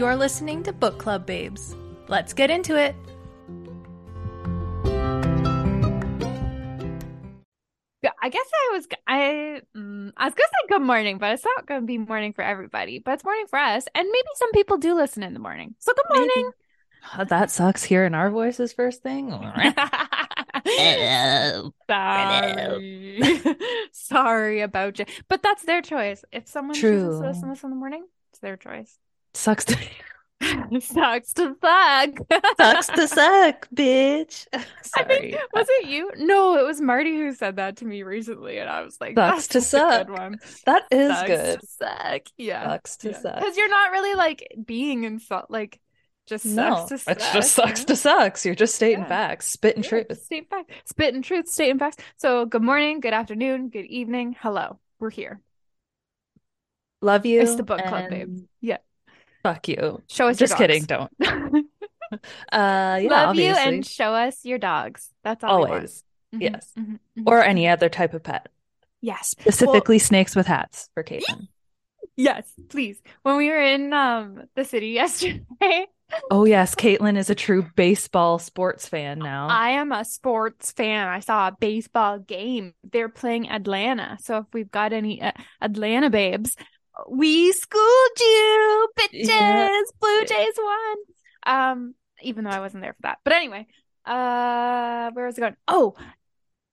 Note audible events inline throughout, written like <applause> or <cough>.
You're listening to Book Club Babes. Let's get into it. I guess I was I mm, I was gonna say good morning, but it's not gonna be morning for everybody. But it's morning for us, and maybe some people do listen in the morning. So good morning. Oh, that sucks. Hearing our voices first thing. <laughs> Sorry. <laughs> Sorry about you, but that's their choice. If someone chooses to True. listen to this in the morning, it's their choice. Sucks to <laughs> Sucks to suck. sucks to suck, bitch. I Sorry. think was it you? No, it was Marty who said that to me recently, and I was like, Sucks "That's to a good suck. one." that is Sucks good. to suck. Yeah, Sucks to suck. Because you're not really like being insult, like just No, sucks to it suck. just sucks to sucks. You're just stating Yeah. facts, spitting Yeah, truth. State facts. Spitting truth, stating facts. So good morning, good afternoon, good evening. Hello. We're here. Love you. It's the book club, babe. Yeah. Fuck you. Show us your Just kidding. Don't. <laughs> Uh, yeah, Love you and show us your dogs. That's all always. Mhm, Yes. mhm, mhm. Or any other type of pet. yes. Specifically snakes with hats for Caitlin. <laughs> Yes, please. When we were in um the city <laughs> yesterday, Oh yes, Caitlin is a true baseball sports fan now. I am a sports fan. I saw a baseball game. They're playing Atlanta. So if we've got any uh, Atlanta babes, we schooled you, bitches. Yeah. Blue Jays won. Um, even though I wasn't there for that. But anyway, uh, where was it going? Oh,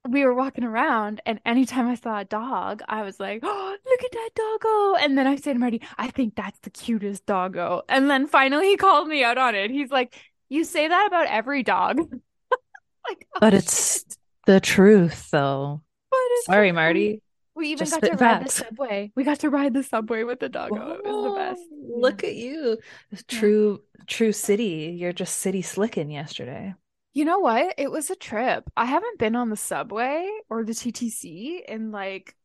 we were walking around, and anytime I saw a dog, I was like, "Oh, look at that doggo!" And then I said to Marty, "I think that's the cutest doggo." And then finally, he called me out on it. He's like, "You say that about every dog." <laughs> like, oh, but it's the truth though. Sorry, so Marty. We even Just got to ride the subway. We got to ride the subway with the doggo. It was the best. Whoa, Look at you. True true city. You're just city slicking yesterday. You know what? It was a trip. I haven't been on the subway or the TTC in like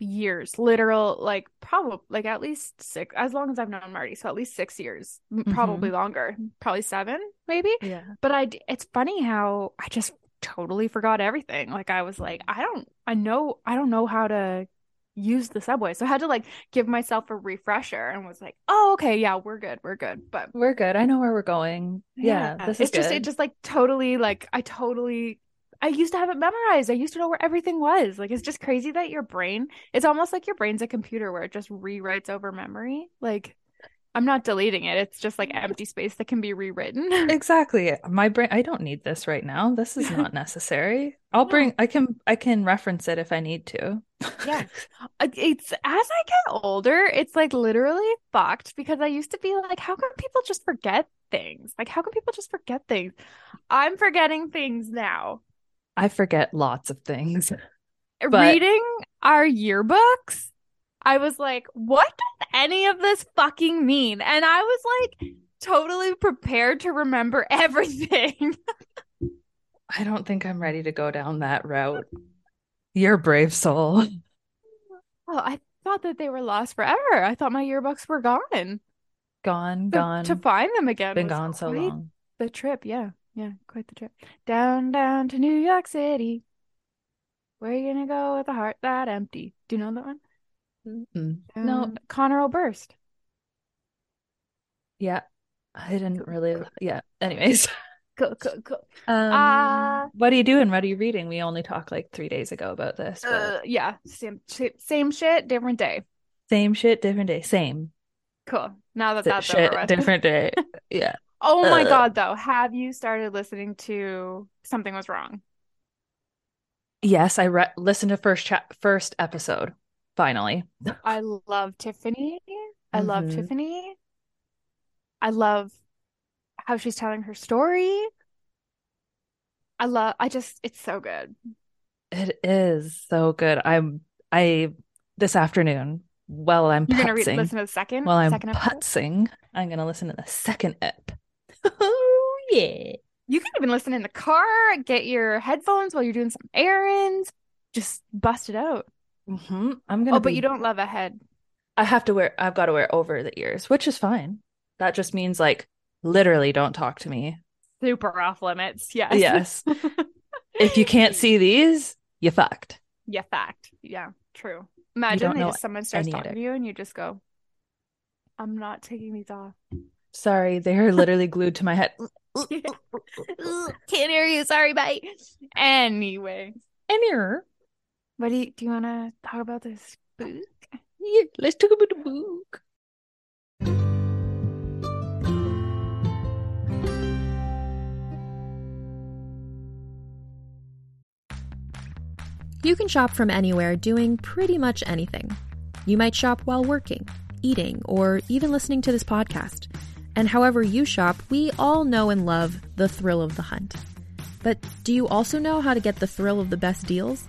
years. Literal, like probably like at least six, as long as I've known Marty. So at least six years, M- probably mm-hmm. longer, probably seven, maybe. Yeah. But I it's funny how I just totally forgot everything. Like I was like, I don't, I know, I don't know how to use the subway. So I had to like give myself a refresher and was like, oh, okay, yeah, we're good, we're good. But We're good. I know where we're going. Yeah, this is it's just good. it just like totally like I totally I used to have it memorized. I used to know where everything was. Like it's just crazy that your brain it's almost like your brain's a computer where it just rewrites over memory. Like I'm not deleting it. It's just like empty space that can be rewritten. <laughs> Exactly. My brain I don't need this right now. This is not necessary. I'll No. bring I can I can reference it if I need to. Yeah. <laughs> It's as I get older, it's like literally fucked because I used to be like, how can people just forget things? Like, how can people just forget things? I'm forgetting things now. I forget lots of things. <laughs> But- reading our yearbooks, I was like, what does any of this fucking mean? And I was like totally prepared to remember <laughs> everything. <laughs> I don't think I'm ready to go down that route. You're a brave soul. Oh, I thought that they were lost forever. I thought my yearbooks were gone. Gone, To- gone. to find them again Been gone so long. the trip yeah yeah quite the trip down down to new york city where are you gonna go with a heart that empty do you know that one Mm. No, Conor Oberst yeah. I didn't really. Yeah. Anyways. cool cool cool Um, Uh, what are you doing? What are you reading? We only talked like three days ago about this. but uh, yeah same same shit different day Same shit, different day. Same cool now that that's shit, over with. different day. <laughs> Yeah. oh my Uh. god though have you started listening to something was wrong Yes, I re- listened to first chat first episode. Finally. I love Tiffany. I love Mhm. Tiffany. I love how she's telling her story. I love, I just, it's so good. It is so good. I'm I this afternoon while I'm You're gonna read, listen to the second, while I'm second episode. putzing, I'm gonna listen to the second ep. <laughs> Oh yeah. You can even listen in the car, get your headphones while you're doing some errands. Just bust it out. Hmm I'm gonna Oh, but you don't love a head. I have to wear I've got to wear over the ears, which is fine. That just means like literally don't talk to me. Super off limits. Yes. Yes. <laughs> If you can't see these, you fucked. Yeah, fact. Yeah, true. Imagine they just, someone starts talking to you and you just go, I'm not taking these off. Sorry, they're literally glued to my head. <laughs> Can't hear you. Sorry, bye. Anyway, here, what do you do? You want to talk about this book? yeah, let's talk about the book. You can shop from anywhere doing pretty much anything. You might shop while working, eating, or even listening to this podcast. And however you shop, we all know and love the thrill of the hunt. But do you also know how to get the thrill of the best deals?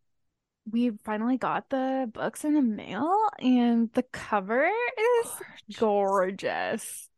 we finally got the books in the mail, and the cover is gorgeous.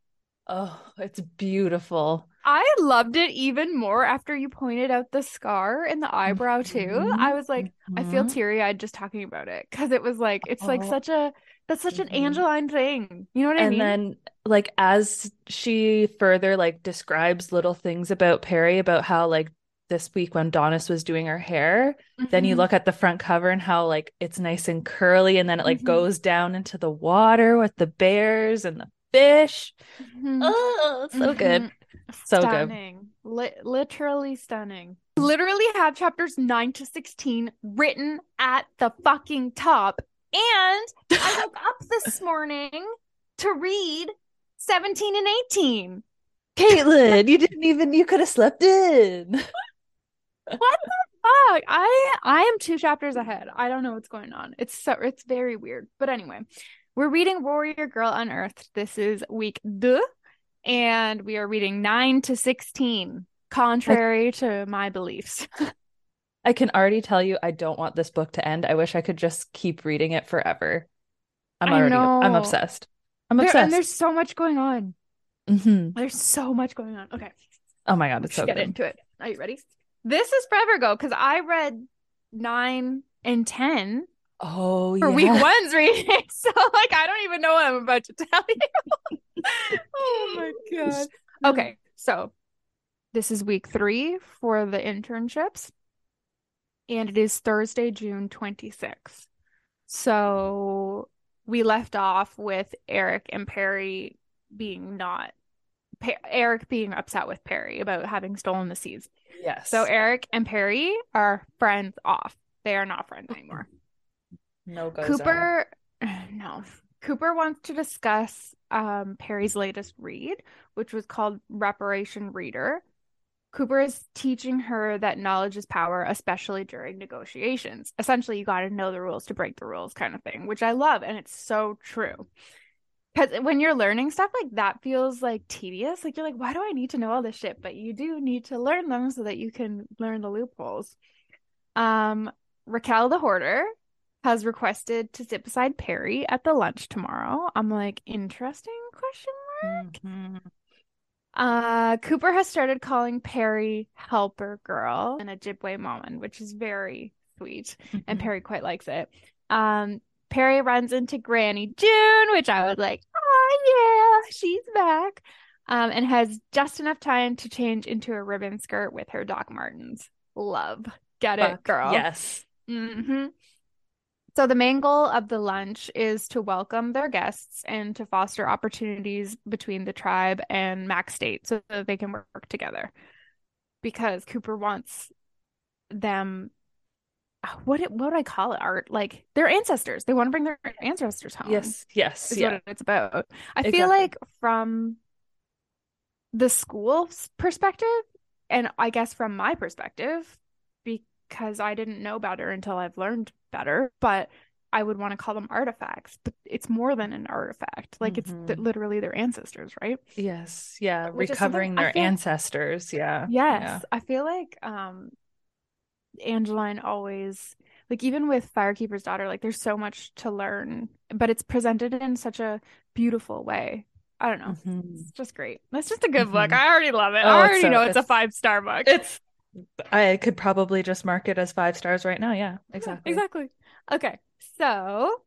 Oh, it's beautiful. I loved it even more after you pointed out the scar in the eyebrow too. I was like, I feel Mhm. teary-eyed just talking about it because it was like it's like Oh. such a that's such an Mhm. Angeline thing. You know what I mean? And then, like, as she further like describes little things about Perry, about how like this week when Daunis was doing her hair, then you Mhm. look at the front cover and how like it's nice and curly, and then it like Mhm. goes down into the water with the bears and the fish. Mhm. Oh, so good. Mhm. So good. Stunning. Li- literally stunning. Literally have chapters 9 to 16 written at the fucking top. And I woke up <laughs> this morning to read 17 and 18. Caitlin, you didn't even you could have slept in. <laughs> What the fuck? I I am two chapters ahead. I don't know what's going on. It's so it's very weird. But anyway, we're reading Warrior Girl Unearthed. This is week deux, and we are reading 9 to 16, contrary to my beliefs. <laughs> I can already tell you I don't want this book to end. I wish I could just keep reading it forever. I'm I already I'm obsessed. I'm There- obsessed. and there's so much going on. hmm There's so much going on. Okay, Oh my god, it's let's so get good. into it. Are you ready? This is forever ago because I read 9 and 10 Oh for yeah. week one's reading. <laughs> So like I don't even know what I'm about to tell you. <laughs> oh my god. <laughs> Okay, so this is week three for the internships, and it is Thursday, June 26th. So we left off with Eric and Perry being not Eric being upset with Perry about having stolen the seeds. Yes. So Eric and Perry are friends off. They are not friends anymore. <laughs> No. Cooper, <sighs> no. Cooper wants to discuss um, Perry's latest read, which was called Reparation Reader. Cooper is teaching her that knowledge is power, especially during negotiations. Essentially, you got to know the rules to break the rules, kind of thing, which I love. And it's so true. Because when you're learning stuff like that, feels like tedious. Like, you're like, why do I need to know all this shit? But you do need to learn them so that you can learn the loopholes. Um, Raquel the Hoarder has requested to sit beside Perry at the lunch tomorrow. I'm like, interesting question mark. Mhm. Uh, Cooper has started calling Perry Helper Girl and Ojibwemowin, which is very sweet, and Mhm. Perry quite likes it. Um, Perry runs into Granny June, which I was like, oh yeah, she's back. Um, and has just enough time to change into a ribbon skirt with her Doc Martens. Love. Get it, girl. Yes. hmm So the main goal of the lunch is to welcome their guests and to foster opportunities between the tribe and Mac State so that they can work together. Because Cooper wants them what it, what would I call it? Art like their ancestors. They want to bring their ancestors home. Yes. Yes. is Yeah. what it's about. I feel like from the school's perspective, and I guess from my perspective, because I didn't know better until I've learned better, but I would want to call them artifacts. But it's more than an artifact. Like it's th- Mhm. literally their ancestors, right? Yes. Yeah. Which Recovering their feel- ancestors. Yeah. Yes, Yeah. I feel like um Angeline always like even with Firekeeper's daughter, like there's so much to learn, but it's presented in such a beautiful way. I don't know. Mhm. It's just great. That's just a good book. Mhm. I already love it. Oh, I it's already so- know it's, a five star book. It's. I could probably just mark it as five stars right now. Yeah. Exactly. Exactly. Okay. So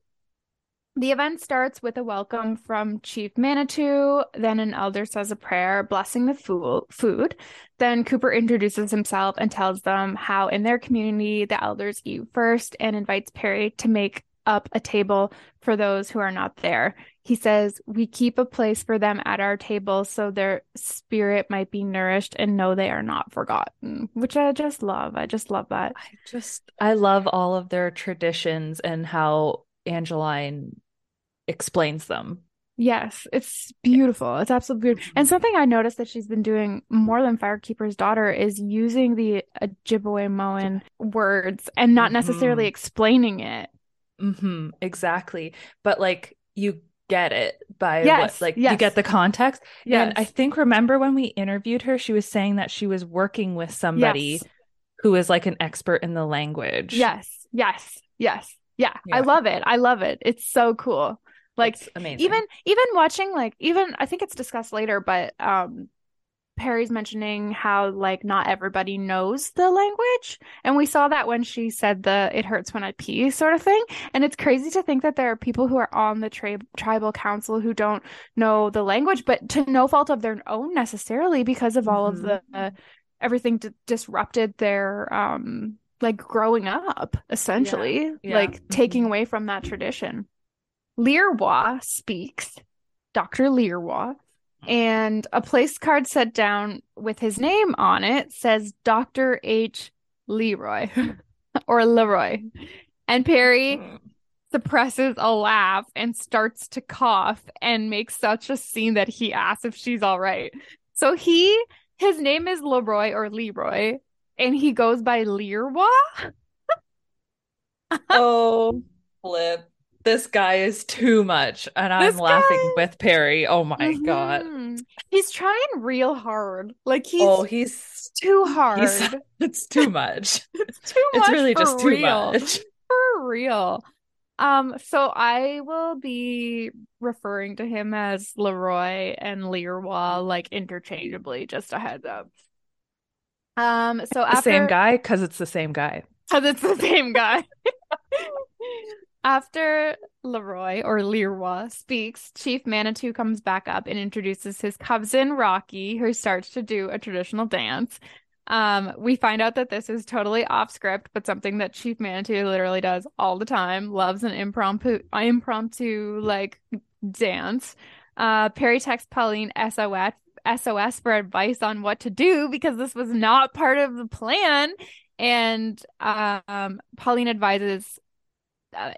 the event starts with a welcome from Chief Manitou. Then an elder says a prayer, blessing the foo- food. Then Cooper introduces himself and tells them how in their community the elders eat first and invites Perry to make up a table for those who are not there. He says, We keep a place for them at our table so their spirit might be nourished and know they are not forgotten, which I just love. I just love that. I just I love all of their traditions and how Angeline explains them. Yes, it's beautiful. It's absolutely beautiful. And something I noticed that she's been doing more than Firekeeper's daughter is using the Ojibwemowin words and not necessarily Mhm. explaining it. hmm exactly. But like you get it by Yes, what like you get the context. Yes. And I think remember when we interviewed her, she was saying that she was working with somebody Yes. who is like an expert in the language. Yes, yes, yes. Yeah, I love it. I love it. It's so cool. Like It's amazing. even even watching like even I think it's discussed later, but um Perry's mentioning how like not everybody knows the language. And we saw that when she said the it hurts when I pee sort of thing. And it's crazy to think that there are people who are on the tri- tribal council who don't know the language, but to no fault of their own necessarily because of all of the uh, everything d- disrupted their um like growing up essentially, Yeah. like taking Mhm. away from that tradition. Leroy speaks, Dr. Leroy, and a place card set down with his name on it says Dr. H. Leroy <laughs> or Leroy. And Perry suppresses a laugh and starts to cough and makes such a scene that he asks if she's all right. So he, his name is Leroy or Leroy, and he goes by Leroy. <laughs> oh flip. This guy is too much. And I'm This laughing guy- with Perry. Oh my god. Mhm. He's trying real hard. Like he's oh, he's too hard. he's <laughs> it's too much. <laughs> It's too it's really just too real. much. For real. Um, so I will be referring to him as Leroy and Leroy like interchangeably, just a heads up. Um, so The after same guy because it's the same guy. <laughs> because it's the same guy. After Leroy or Leroy speaks, Chief Manitou comes back up and introduces his cousin Rocky, who starts to do a traditional dance. Um, we find out that this is totally off script, but something that Chief Manitou literally does all the time, loves an impromptu impromptu like dance. Uh, Perry texts Pauline SOS SOS for advice on what to do because this was not part of the plan. And um, Pauline advises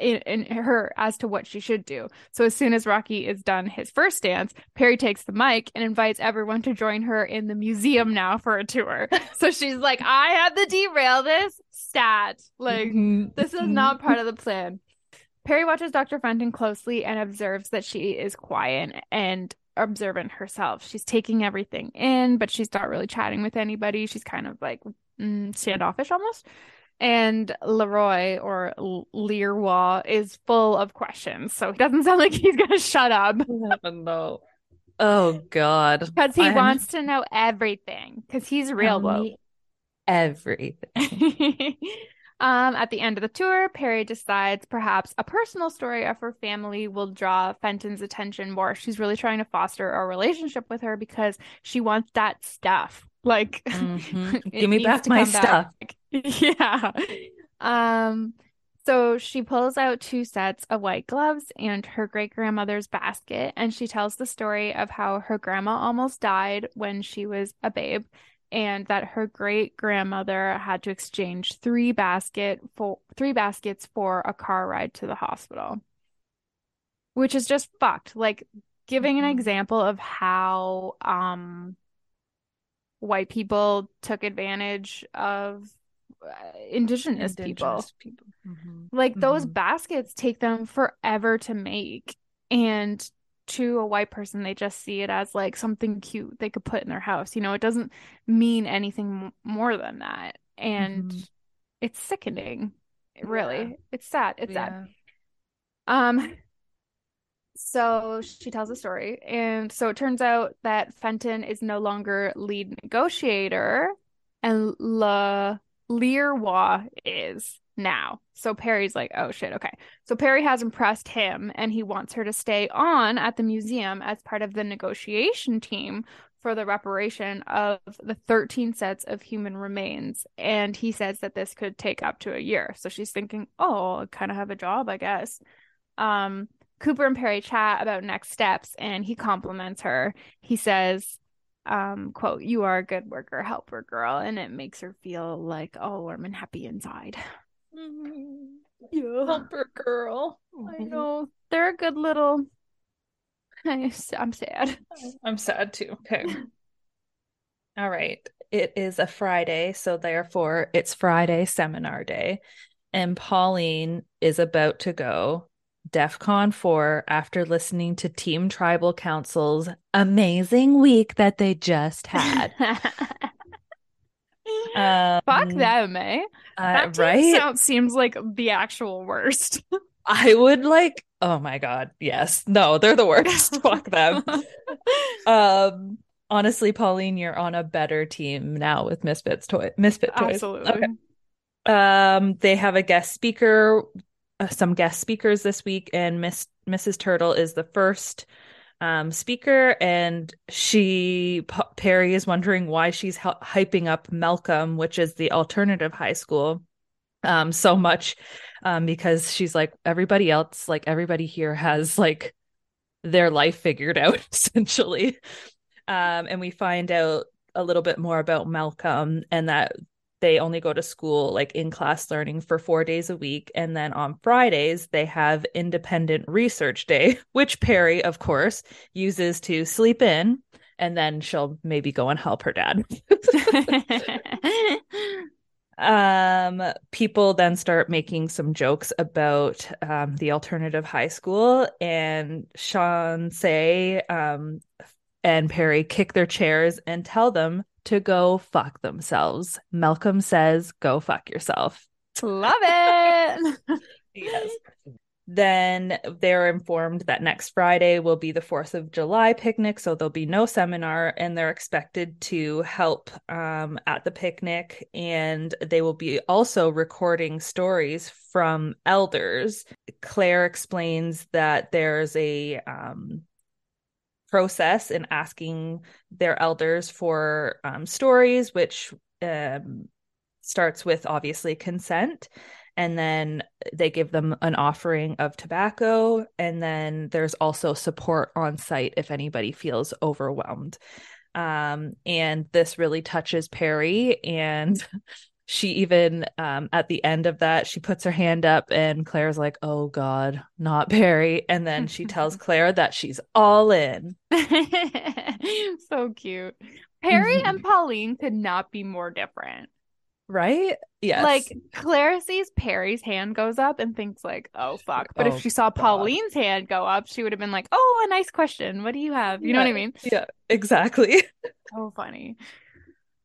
in, in her as to what she should do. So as soon as Rocky is done his first dance, Perry takes the mic and invites everyone to join her in the museum now for a tour. <laughs> so she's like, I had to derail this stat. Like this is not part of the plan. Perry watches Dr. Fenton closely and observes that she is quiet and observant herself. She's taking everything in, but she's not really chatting with anybody. She's kind of like mm, standoffish almost. And Leroy or Leroy is full of questions. So he doesn't <laughs> sound like he's going to shut up. no. <laughs> Oh, God. Because he I'm... wants to know everything. Because he's real woke. Everything. <laughs> Um, at the end of the tour, Perry decides perhaps a personal story of her family will draw Fenton's attention more. She's really trying to foster a relationship with her because she wants that stuff. Like, mm-hmm. <laughs> give me back my stuff. Back. <laughs> Yeah. Um, so she pulls out two sets of white gloves and her great grandmother's basket, and she tells the story of how her grandma almost died when she was a babe and that her great grandmother had to exchange three basket for three baskets for a car ride to the hospital which is just fucked like giving an mm-hmm. example of how um white people took advantage of uh, indigenous, indigenous, people, people. Mm-hmm. like mm-hmm. those baskets take them forever to make and to a white person they just see it as like something cute they could put in their house you know it doesn't mean anything more than that and mm-hmm. it's sickening really yeah. it's sad it's yeah. sad um so she tells a story and so it turns out that fenton is no longer lead negotiator and la leroy is now. So Perry's like, oh shit, okay. So Perry has impressed him and he wants her to stay on at the museum as part of the negotiation team for the reparation of the 13 sets of human remains. And he says that this could take up to a year. So she's thinking, oh, I kind of have a job, I guess. Um, Cooper and Perry chat about next steps and he compliments her. He says, um, quote, you are a good worker, helper girl, and it makes her feel like all warm and happy inside. Mm-hmm. Yeah. Helper girl. I mm-hmm. know. They're a good little. <laughs> I'm sad. I'm sad too. Okay. <laughs> All right. It is a Friday, so therefore it's Friday seminar day. And Pauline is about to go DEF CON 4 after listening to Team Tribal Council's amazing week that they just had. <laughs> Um, Fuck them, eh? Uh, right? Sound, seems like the actual worst. <laughs> I would like. Oh my god, yes. No, they're the worst. <laughs> Fuck them. um, honestly, Pauline, you're on a better team now with Misfits toy. Misfit toys. Absolutely. Okay. Um, they have a guest speaker, some guest speakers this week, and Miss Mrs. Turtle is the first um, speaker, and she Perry is wondering why she's hyping up Malcolm, which is the alternative high school, um, so much, um, because she's like everybody else, like everybody here has like their life figured out <laughs> essentially, um, and we find out a little bit more about Malcolm and that they only go to school like in class learning for four days a week. And then on Fridays, they have independent research day, <laughs> which Perry, of course, uses to sleep in. And then she'll maybe go and help her dad. <laughs> um people then start making some jokes about um the alternative high school and Chauncey um and Perry kick their chairs and tell them to go fuck themselves. Malcolm says, go fuck yourself. Love it. <laughs> yes. Then they're informed that next Friday will be the 4th of July picnic. So there'll be no seminar, and they're expected to help um, at the picnic. And they will be also recording stories from elders. Claire explains that there's a um, process in asking their elders for um, stories, which um, starts with obviously consent. And then they give them an offering of tobacco. And then there's also support on site if anybody feels overwhelmed. Um, and this really touches Perry. And <laughs> she even um at the end of that she puts her hand up and claire's like oh god not perry and then she tells <laughs> claire that she's all in <laughs> so cute. Perry Mhm. and Pauline could not be more different. right yes Like Claire sees Perry's hand goes up and thinks like, "Oh fuck." But Oh, if she saw God. Pauline's hand go up, she would have been like, "Oh, a nice question. What do you have?" You know what I mean? yeah exactly <laughs> So funny.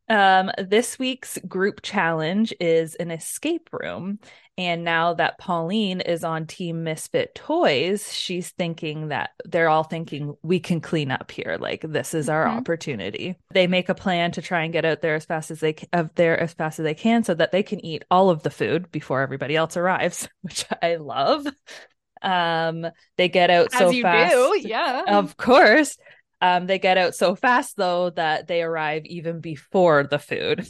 Um, this week's group challenge is an escape room. And now that Pauline is on Team Misfit Toys, she's thinking that they're all thinking we can clean up here. Like this is our Mhm. opportunity. They make a plan to try and get out there as fast as they of there as fast as they can so that they can eat all of the food before everybody else arrives, <laughs> which I love. Um, they get out so As you fast. do, yeah. Of course. Um, they get out so fast though that they arrive even before the food.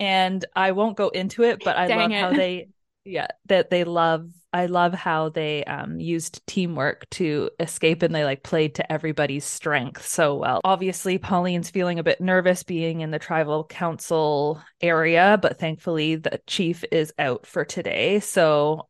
and I won't go into it, but I Dang love it. how they yeah, that they love I love how they um used teamwork to escape and they like played to everybody's strength so well. Obviously Pauline's feeling a bit nervous being in the tribal council area, but thankfully the chief is out for today. So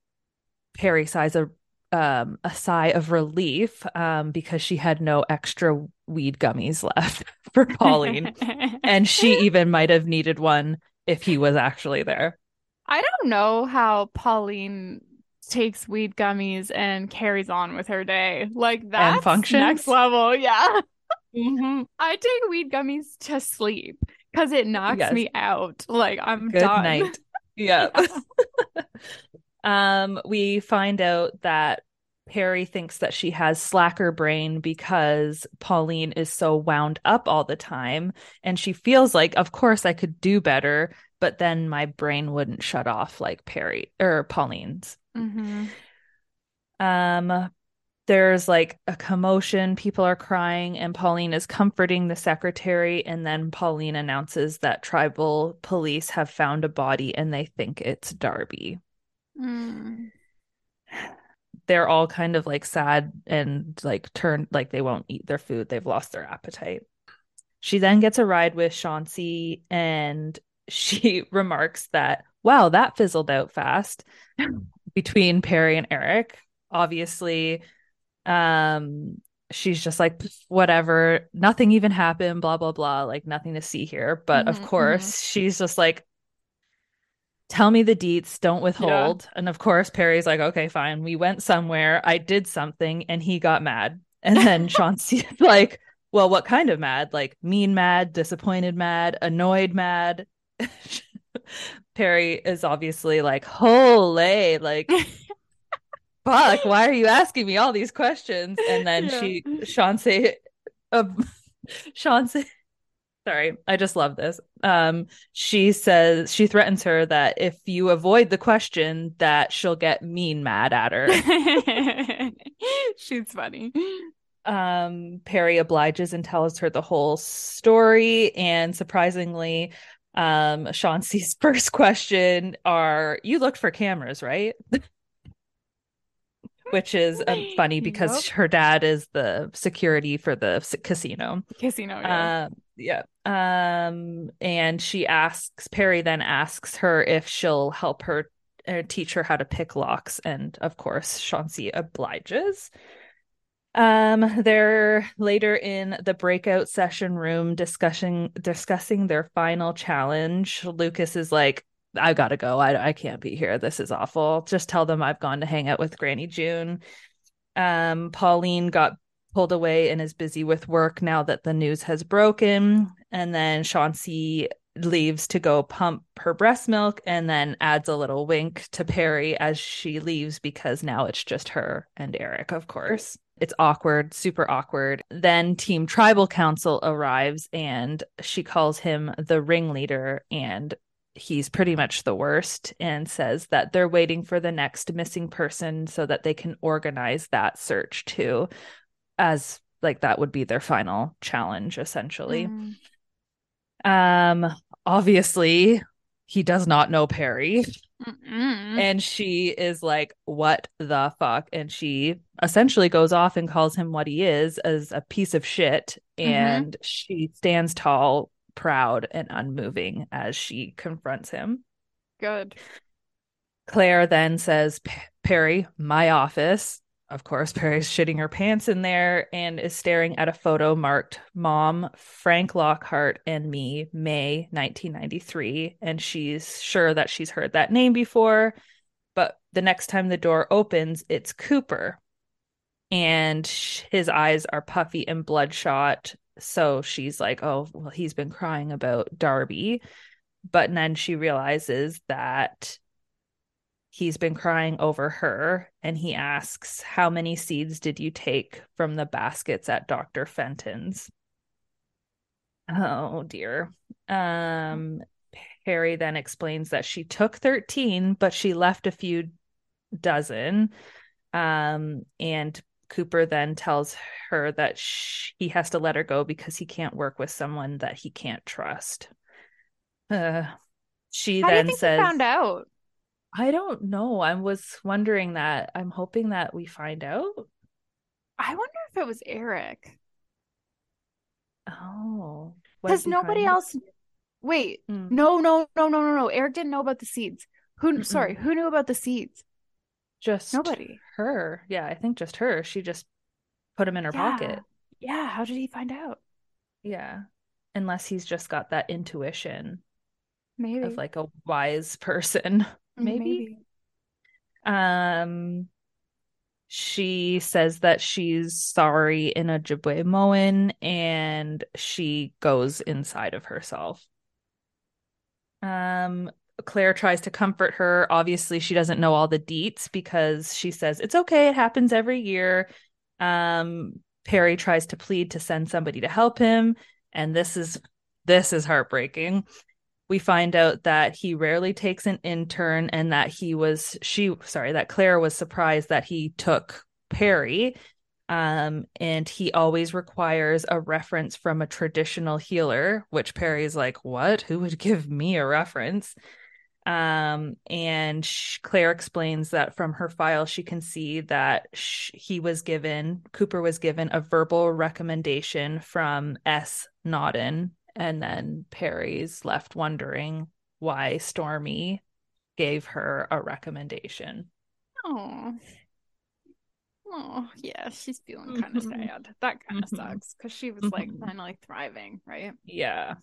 Perry sighs a um a sigh of relief um because she had no extra weed gummies left <laughs> for Pauline <laughs> and she even might have needed one if he was actually there. I don't know how Pauline takes weed gummies and carries on with her day. Like that's functions? next level. Yeah. <laughs> Mm-hmm. I take weed gummies to sleep because it knocks Yes. me out. Like I'm Good done. night. Yeah. Um, we find out that Perry thinks that she has slacker brain because Pauline is so wound up all the time. And she feels like, of course, I could do better, but then my brain wouldn't shut off like Perry or Pauline's. Mhm. Um, there's like a commotion, people are crying, and Pauline is comforting the secretary. And then Pauline announces that tribal police have found a body and they think it's Darby. Mm. They're all kind of like sad and like turned like they won't eat their food. They've lost their appetite. She then gets a ride with Chauncey and she <laughs> remarks that, wow, that fizzled out fast <laughs> between Perry and Eric. Obviously, um, she's just like, whatever, nothing even happened, blah, blah, blah, like nothing to see here. But of Mhm, course, she's just like, tell me the deets, don't withhold. And of course, Perry's like, okay, fine. We went somewhere, I did something, and he got mad. And then <laughs> Chauncey's like, well, what kind of mad? Like mean mad, disappointed mad, annoyed mad. <laughs> Perry is obviously like, holy, like, fuck, why are you asking me all these questions? And then <laughs> Yeah. she, Chauncey, uh, Chauncey, sorry, I just love this. Um, she says, she threatens her that if you avoid the question, that she'll get mean mad at her. <laughs> She's funny. um Perry obliges and tells her the whole story and surprisingly um Chauncey's <laughs> first question are you looked for cameras right <laughs> which is um, funny because Yep. her dad is the security for the casino Casino. Yeah. um yeah. Um and she asks Perry then asks her if she'll help her uh, teach her how to pick locks. And of course Chauncey obliges. Um they're later in the breakout session room discussing discussing their final challenge. Lucas is like I gotta go. I, I can't be here. This is awful. Just tell them I've gone to hang out with Granny June. Um Pauline got pulled away and is busy with work now that the news has broken. And then Chauncey leaves to go pump her breast milk and then adds a little wink to Perry as she leaves because now it's just her and Eric, of course. It's awkward, super awkward. Then Team Tribal Council arrives and she calls him the ringleader and he's pretty much the worst and says that they're waiting for the next missing person so that they can organize that search too as like that would be their final challenge essentially Mm. um obviously he does not know perry Mm-mm. and she is like what the fuck and she essentially goes off and calls him what he is as a piece of shit Mm-hmm. and she stands tall proud and unmoving as she confronts him. Good. Claire then says, Perry, my office. Of course, <laughs> Perry's shitting her pants in there and is staring at a photo marked Mom, Frank Lockhart, and me, May 1993. And she's sure that she's heard that name before. But the next time the door opens, it's Cooper. And his eyes are puffy and bloodshot. So she's like, oh, well, he's been crying about Darby. But then she realizes that he's been crying over her and he asks, How many seeds did you take from the baskets at Dr. Fenton's? Oh dear. Um, Perry then explains that she took 13, but she left a few dozen. Um, and Cooper then tells her that she, he has to let her go because he can't work with someone that he can't trust. Uh, she How then do you think says, found out? I don't know. I was wondering that. I'm hoping that we find out. I wonder if it was Eric. Oh, Because nobody else. Wait, Mm. no, no, no, no, no, no. Eric didn't know about the seeds. Who? Mm-mm. Sorry, who knew about the seeds? just Nobody. her. Yeah, I think just her. She just put him in her pocket. Yeah. How did he find out? Yeah, unless he's just got that intuition Maybe. of like a wise person. <laughs> maybe. Um, she says that she's sorry in Ojibwemowin and she goes inside of herself. Um, Claire tries to comfort her. Obviously, she doesn't know all the deets because she says it's okay, it happens every year. Um, Perry tries to plead to send somebody to help him, and this is this is heartbreaking we find out that he rarely takes an intern and that he was she sorry that claire was surprised that he took perry um and he always requires a reference from a traditional healer which perry's like what? Who would give me a reference? Um and sh- claire explains that from her file she can see that sh- he was given cooper was given a verbal recommendation from S. Nodin and then Perry's left wondering why Stormy gave her a recommendation. Oh. Oh, yeah, she's feeling kind of Mhm. sad. That kind of Mhm. sucks because she was like Mhm. finally thriving, right? Yeah.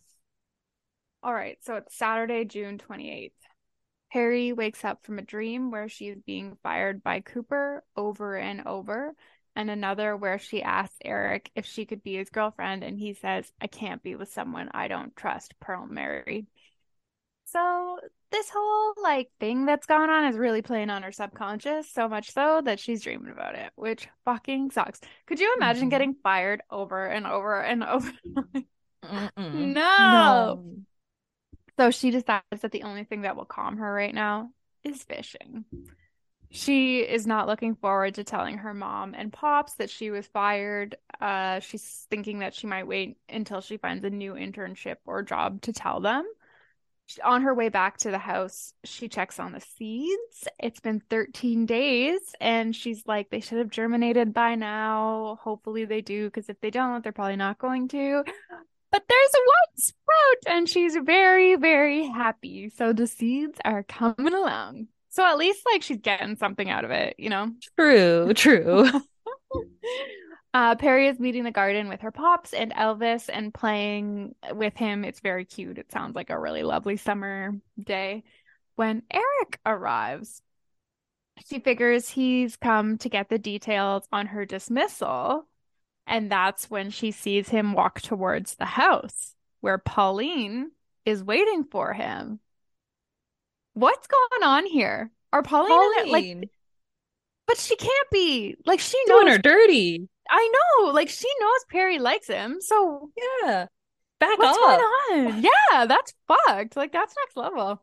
All right, so it's Saturday, June 28th. Perry wakes up from a dream where she's being fired by Cooper over and over, and another where she asks Eric if she could be his girlfriend, and he says, I can't be with someone I don't trust, Pearl Mary. So this whole like thing that's going on is really playing on her subconscious, so much so that she's dreaming about it, which fucking sucks. Could you imagine Mhm. getting fired over and over and <laughs> over? Mm-mm. No. So she decides that the only thing that will calm her right now is fishing. She is not looking forward to telling her mom and pops that she was fired. Uh, she's thinking that she might wait until she finds a new internship or job to tell them. On her way back to the house, she checks on the seeds. It's been 13 days, and she's like, they should have germinated by now. Hopefully, they do, because if they don't, they're probably not going to. But there's one sprout, and she's very, very happy. So the seeds are coming along. So at least like she's getting something out of it, you know? True, true. <laughs> <laughs> Uh, Perry is meeting the garden with her pops and Elvis and playing with him. It's very cute. It sounds like a really lovely summer day. When Eric arrives, she figures he's come to get the details on her dismissal. And that's when she sees him walk towards the house where Pauline is waiting for him. What's going on here? Are Pauline, and like, but she can't be. Like, she doing knows her dirty. I know, like she knows Perry likes him, so Yeah. Back what's up. going on? <laughs> Yeah, that's fucked. Like that's next level.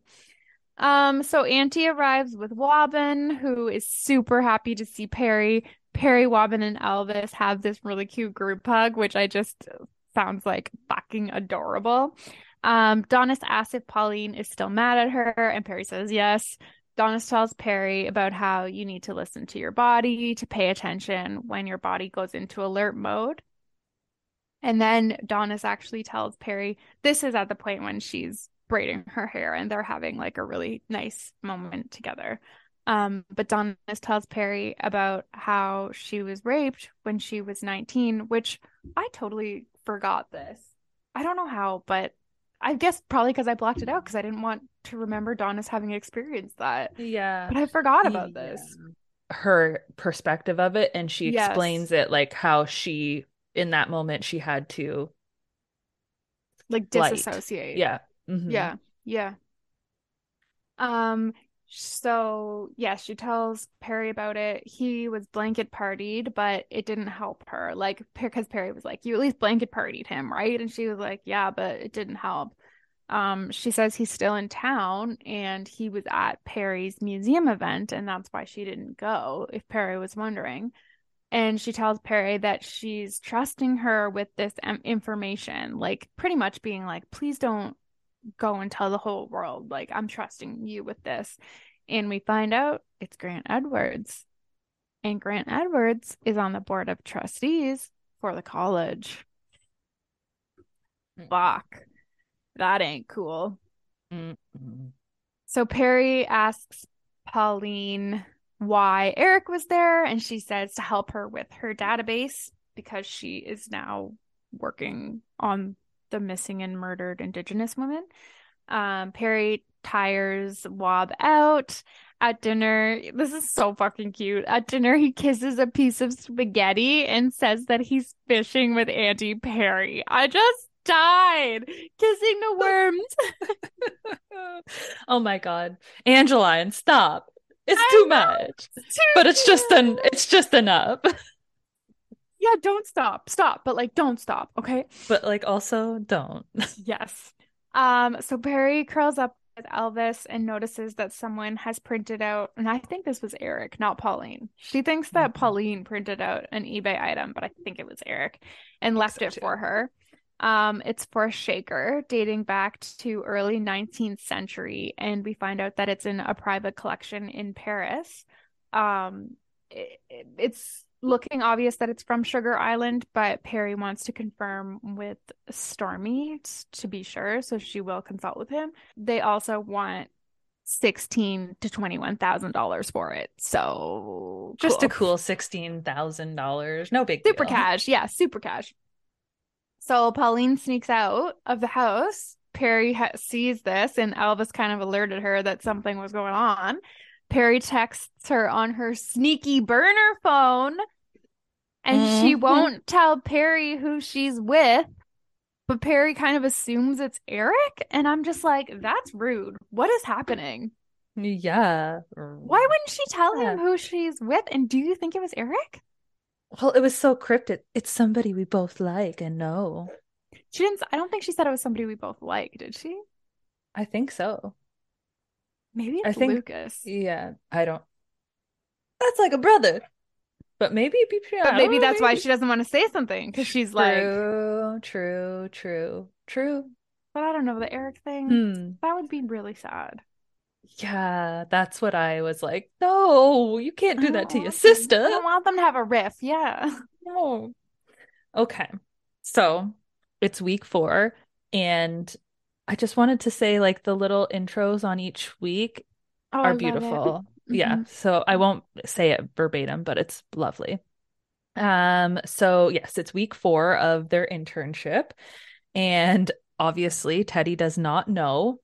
Um, so Auntie arrives with Wobbin, who is super happy to see Perry. Perry, Wobbin, and Elvis have this really cute group hug, which I just sounds like fucking adorable. Um, Daunis asks if Pauline is still mad at her, and Perry says yes. Daunis tells Perry about how you need to listen to your body to pay attention when your body goes into alert mode. And then Daunis actually tells Perry, this is at the point when she's braiding her hair and they're having like a really nice moment together. Um, but Daunis tells Perry about how she was raped when she was 19, which I totally forgot this. I don't know how, but I guess probably because I blocked it out because I didn't want to remember Daunis having experienced that. Yeah. But I forgot about this. Her perspective of it, and she Yes. explains it like how she, in that moment, she had to, Like Light. disassociate. yeah. Mhm. Yeah. Yeah. Um, so yeah, she tells Perry about it. He was blanket partied, but it didn't help her. Like, because Perry was like, You at least blanket partied him, right? And she was like, Yeah, but it didn't help. Um, she says he's still in town and he was at Perry's museum event, and that's why she didn't go, if Perry was wondering. And she tells Perry that she's trusting her with this um, information, like pretty much being like, please don't go and tell the whole world. Like, I'm trusting you with this. And we find out it's Grant Edwards. And Grant Edwards is on the board of trustees for the college. Fuck. That ain't cool. Mhm. So Perry asks Pauline why Eric was there, and she says to help her with her database because she is now working on the missing and murdered Indigenous women. Um, Perry tires Wob out at dinner. This is so fucking cute. At dinner, he kisses a piece of spaghetti and says that he's fishing with Auntie Perry. I just died kissing the worms. <laughs> oh my god, Angeline, stop! It's I too much, it's too but it's just an, it's just enough. <laughs> Yeah, don't stop. Stop, but like don't stop, okay? But like, also don't. <laughs> Yes. Um, so Perry curls up with Elvis and notices that someone has printed out, and I think this was Eric, not Pauline. She thinks that Mhm. Pauline printed out an eBay item, but I think it was Eric and left so, it too. for her. Um, it's for a shaker dating back to early 19th century, and we find out that it's in a private collection in Paris. Um, it- it- it's looking obvious that it's from Sugar Island, but Perry wants to confirm with Stormy to be sure, so she will consult with him. They also want sixteen to twenty-one thousand dollars for it. So Just a cool sixteen thousand dollars. No big super deal. cash. Yeah, super cash. So Pauline sneaks out of the house. Perry ha- sees this, and Elvis kind of alerted her that something was going on. Perry texts her on her sneaky burner phone, and she Mhm. won't tell Perry who she's with. But Perry kind of assumes it's Eric, and I'm just like, that's rude. What is happening? Yeah. Why wouldn't she tell him who she's with? And do you think it was Eric? Well, it was so cryptic. It's somebody we both like and know. She didn't. I don't think she said it was somebody we both like. Did she? I think so. Maybe I think- Lucas. Yeah. I don't. That's like a brother. But maybe, be- But maybe that's why she doesn't want to say something because she's like, True, true, true, true. but I don't know the Eric thing. Hmm. That would be really sad. Yeah, that's what I was like. No, you can't do that to your sister. I don't want them to have a riff. Yeah. <laughs> No. Okay. So it's week four, and I just wanted to say like the little intros on each week Oh, are beautiful. Yeah. Mhm. So I won't say it verbatim, but it's lovely. Um, so yes, it's week four of their internship. And obviously, Teddy does not know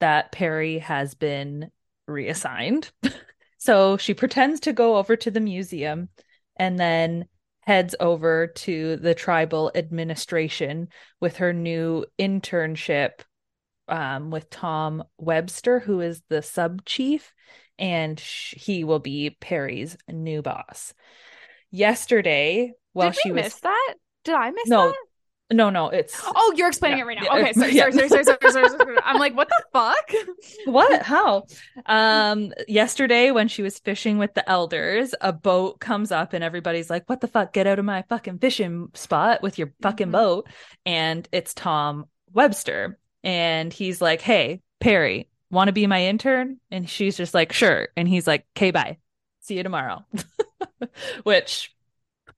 that Perry has been reassigned. <laughs> So she pretends to go over to the museum and then heads over to the tribal administration with her new internship um, with Tom Webster, who is the sub chief, and sh- he will be Perry's new boss. Yesterday, while Did she was miss that? Did I miss no, that? no, no, it's Oh, you're explaining Yeah. it right now. Okay, sorry, <laughs> Yeah. sorry, sorry, sorry, sorry, sorry, sorry, sorry. I'm like, what the <laughs> fuck? What? How? Um, yesterday when she was fishing with the elders, a boat comes up and everybody's like, "What the fuck? Get out of my fucking fishing spot with your fucking Mhm. boat!" And it's Tom Webster, and he's like, "Hey, Perry, want to be my intern?" And she's just like, "Sure." And he's like, "Okay, bye. See you tomorrow." <laughs> Which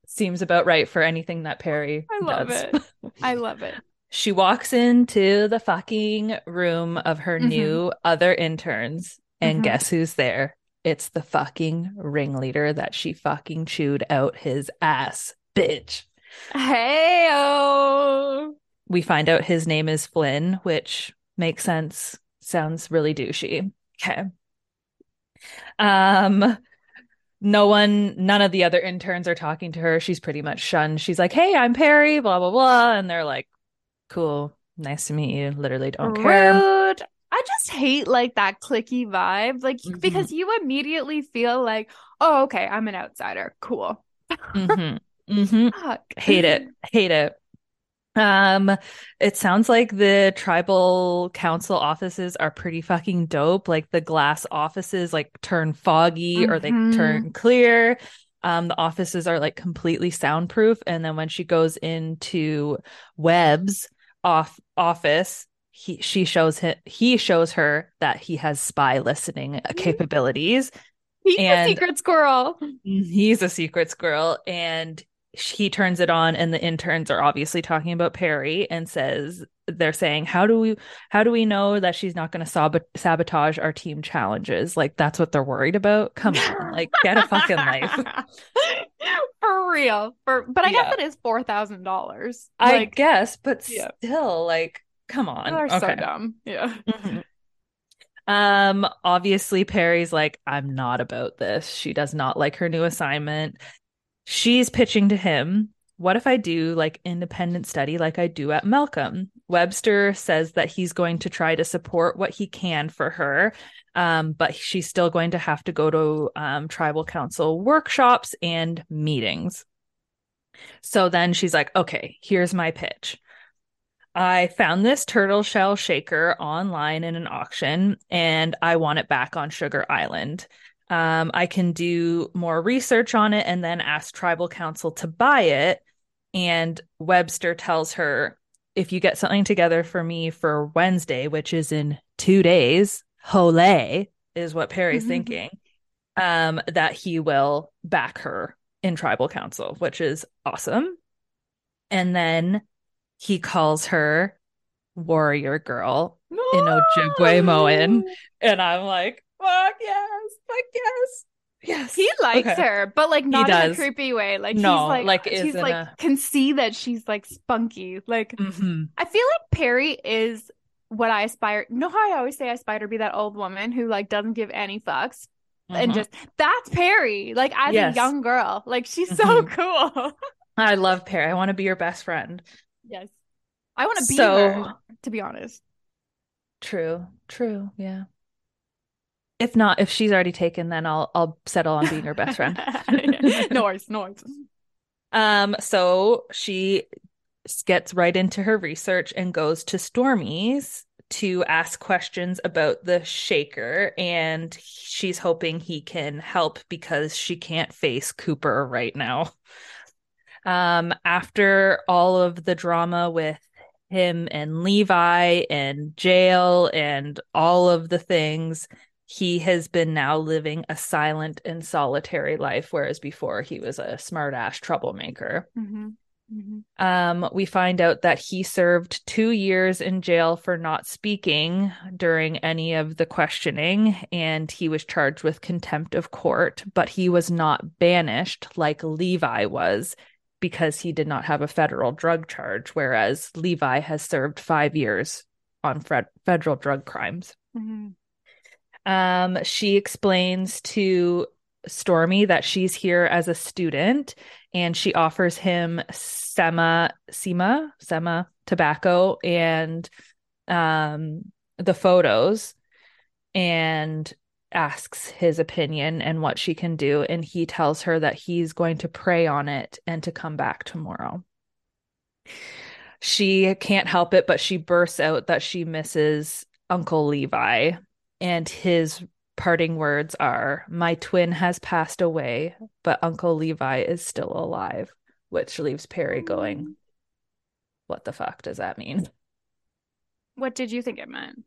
seems about right for anything that Perry I love does. it. <laughs> I love it. She walks into the fucking room of her Mhm. new other interns, and Mhm. guess who's there? It's the fucking ringleader that she fucking chewed out his ass, bitch. Hey oh. We find out his name is Flynn, which makes sense. Sounds really douchey. Okay. Um, no one, none of the other interns are talking to her. She's pretty much shunned. She's like, "Hey, I'm Perry," blah blah blah, and they're like, "Cool, nice to meet you." Literally don't care. I just hate like that clicky vibe. Like Mhm. because you immediately feel like, oh, okay, I'm an outsider. Cool. <laughs> hmm hmm Hate it. Hate it. Um, it sounds like the tribal council offices are pretty fucking dope. Like the glass offices like turn foggy or they Mhm. turn clear. Um, the offices are like completely soundproof. And then when she goes into Webb's off office, he she shows him he shows her that he has spy listening capabilities. He's and- a secret squirrel. He's a secret squirrel, and he turns it on, and the interns are obviously talking about Perry and says they're saying, "How do we how do we know that she's not going to sab- sabotage our team challenges? Like that's what they're worried about. Come on, <laughs> like get a fucking life." For real. For but I Yeah. guess it is four thousand dollars. I Like guess, but yeah. still, like, come on. people are so Okay. dumb. Yeah. Mhm. Um, obviously Perry's like, I'm not about this. She does not like her new assignment. She's pitching to him, what if I do like independent study like I do at Malcolm? Webster says that he's going to try to support what he can for her. Um, but she's still going to have to go to um, tribal council workshops and meetings. So then she's like, okay, here's my pitch. I found this turtle shell shaker online in an auction and I want it back on Sugar Island. Um, I can do more research on it and then ask tribal council to buy it. And Webster tells her, if you get something together for me for Wednesday, which is in two days, Hole is what Perry's Mhm. thinking, um, that he will back her in tribal council, which is awesome. And then he calls her warrior girl in Ojibwemowin. And I'm like, fuck yes, fuck yes. Yes. He likes Okay. her, but like not in a creepy way. Like No, he's like, like, she's like a- can see that she's like spunky. Like Mhm. I feel like Perry is what I aspire. You know how I always say I aspire to be that old woman who like doesn't give any fucks and Mhm. just that's Perry. Like as Yes. a young girl, like she's so Mhm. cool. <laughs> I love Perry. I want to be your best friend. yes, I want to be So- her. To be honest, True. True. Yeah. If not, if she's already taken, then I'll I'll settle on being her best friend. <laughs> noise, noise. Um, so she gets right into her research and goes to Stormy's to ask questions about the shaker, and she's hoping he can help because she can't face Cooper right now. Um, after all of the drama with him and Levi and jail and all of the things, he has been now living a silent and solitary life, whereas before he was a smartass troublemaker. Mhm, mhm. Um, we find out that he served two years in jail for not speaking during any of the questioning, and he was charged with contempt of court, but he was not banished like Levi was because he did not have a federal drug charge, whereas Levi has served five years on fed- federal drug crimes. Mhm. Um, she explains to Stormy that she's here as a student and she offers him Sema Sema Sema tobacco and um the photos and asks his opinion and what she can do and he tells her that he's going to pray on it and to come back tomorrow. She can't help it but she bursts out that she misses Uncle Levi and his parting words are My twin has passed away, but Uncle Levi is still alive, which leaves Perry going, mm. What the fuck does that mean? What did you think it meant?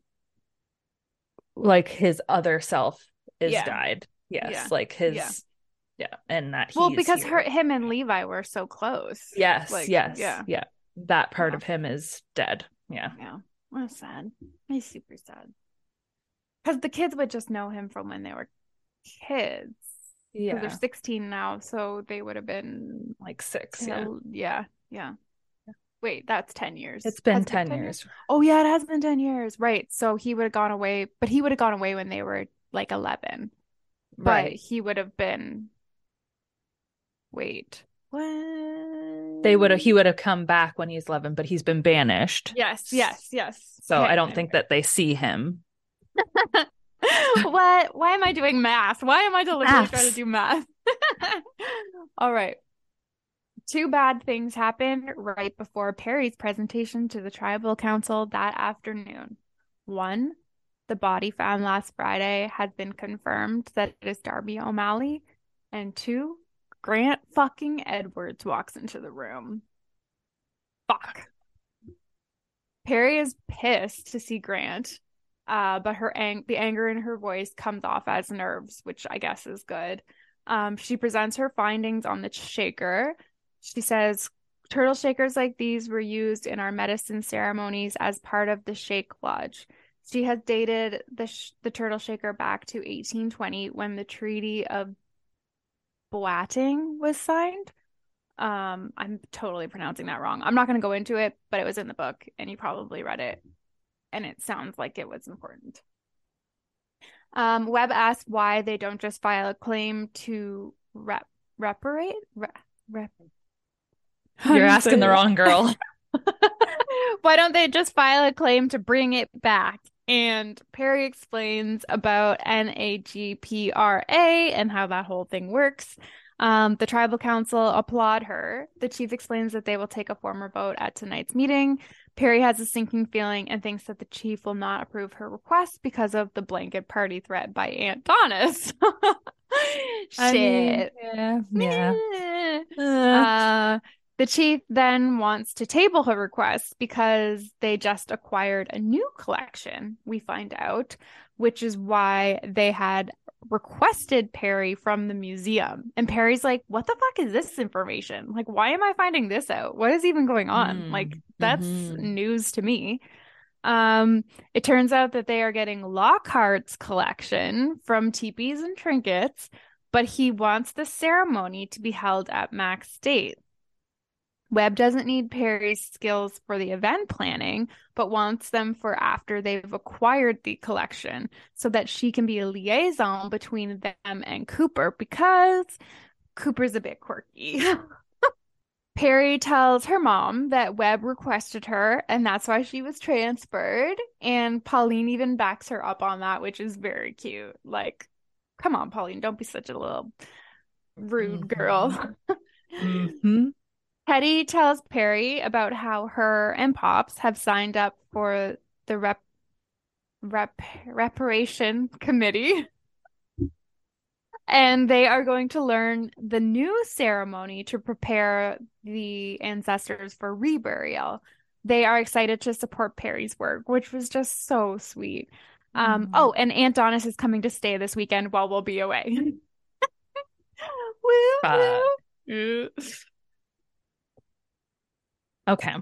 Like his other self is Yeah. died. Yes, Yeah. like his Yeah. yeah, and that well because here. her him and Levi were so close. Yes, Like, yes, yeah. yeah. That part of him is dead. Yeah. Yeah. That's sad. He's super sad. Because the kids would just know him from when they were kids. Yeah. They're 16 now, so they would have been Like six. Yeah. yeah. Yeah. Wait, that's 10 years. It's been Has it 10 years. Oh yeah, it has been 10 years. Right. So he would have gone away, but he would have gone away when they were like 11. But Right. he would have been Wait. What? They would have he would have come back when he's 11, but he's been banished. Yes, yes, yes. So Okay, I don't think that they see him. <laughs> what? Why am I doing math? Why am I deliberately trying to do math? <laughs> All right. Two bad things happened right before Perry's presentation to the tribal council that afternoon. One, the body found last Friday has been confirmed that it is Darby O'Malley. And two, Grant fucking Edwards walks into the room. Fuck. Perry is pissed to see Grant, uh, but her ang- the anger in her voice comes off as nerves, which I guess is good. Um, she presents her findings on the shaker. She says turtle shakers like these were used in our medicine ceremonies as part of the Shake Lodge. She has dated the sh- the turtle shaker back to 1820 when the Treaty of Boating was signed. Um, I'm totally pronouncing that wrong. I'm not going to go into it, but it was in the book and you probably read it. And it sounds like it was important. Um, Webb asked why they don't just file a claim to rep reparate re- rep. You're asking the wrong girl. <laughs> <laughs> Why don't they just file a claim to bring it back? And Perry explains about NAGPRA and how that whole thing works. Um, the tribal council applaud her. The chief explains that they will take a formal vote at tonight's meeting. Perry has a sinking feeling and thinks that the chief will not approve her request because of the blanket party threat by Aunt Daunis. <laughs> I mean, Shit. yeah. Yeah. <laughs> Uh, Uh, the chief then wants to table her request because they just acquired a new collection, we find out, which is why they had requested Perry from the museum. And Perry's like, What the fuck is this information? Like, why am I finding this out? What is even going on? Mm, Like, that's mhm. news to me. Um, it turns out that they are getting Lockhart's collection from teepees and trinkets, but he wants the ceremony to be held at Max State. Webb doesn't need Perry's skills for the event planning, but wants them for after they've acquired the collection so that she can be a liaison between them and Cooper because Cooper's a bit quirky. <laughs> Perry tells her mom that Webb requested her and that's why she was transferred. And Pauline even backs her up on that, which is very cute. Like, come on, Pauline, don't be such a little rude girl. <laughs> mhm. Hetty tells Perry about how her and Pops have signed up for the rep, rep reparation committee. And they are going to learn the new ceremony to prepare the ancestors for reburial. They are excited to support Perry's work, which was just so sweet. Um, Mhm. oh, and Aunt Daunis is coming to stay this weekend while we'll be away. <laughs> Woo, woo. Okay.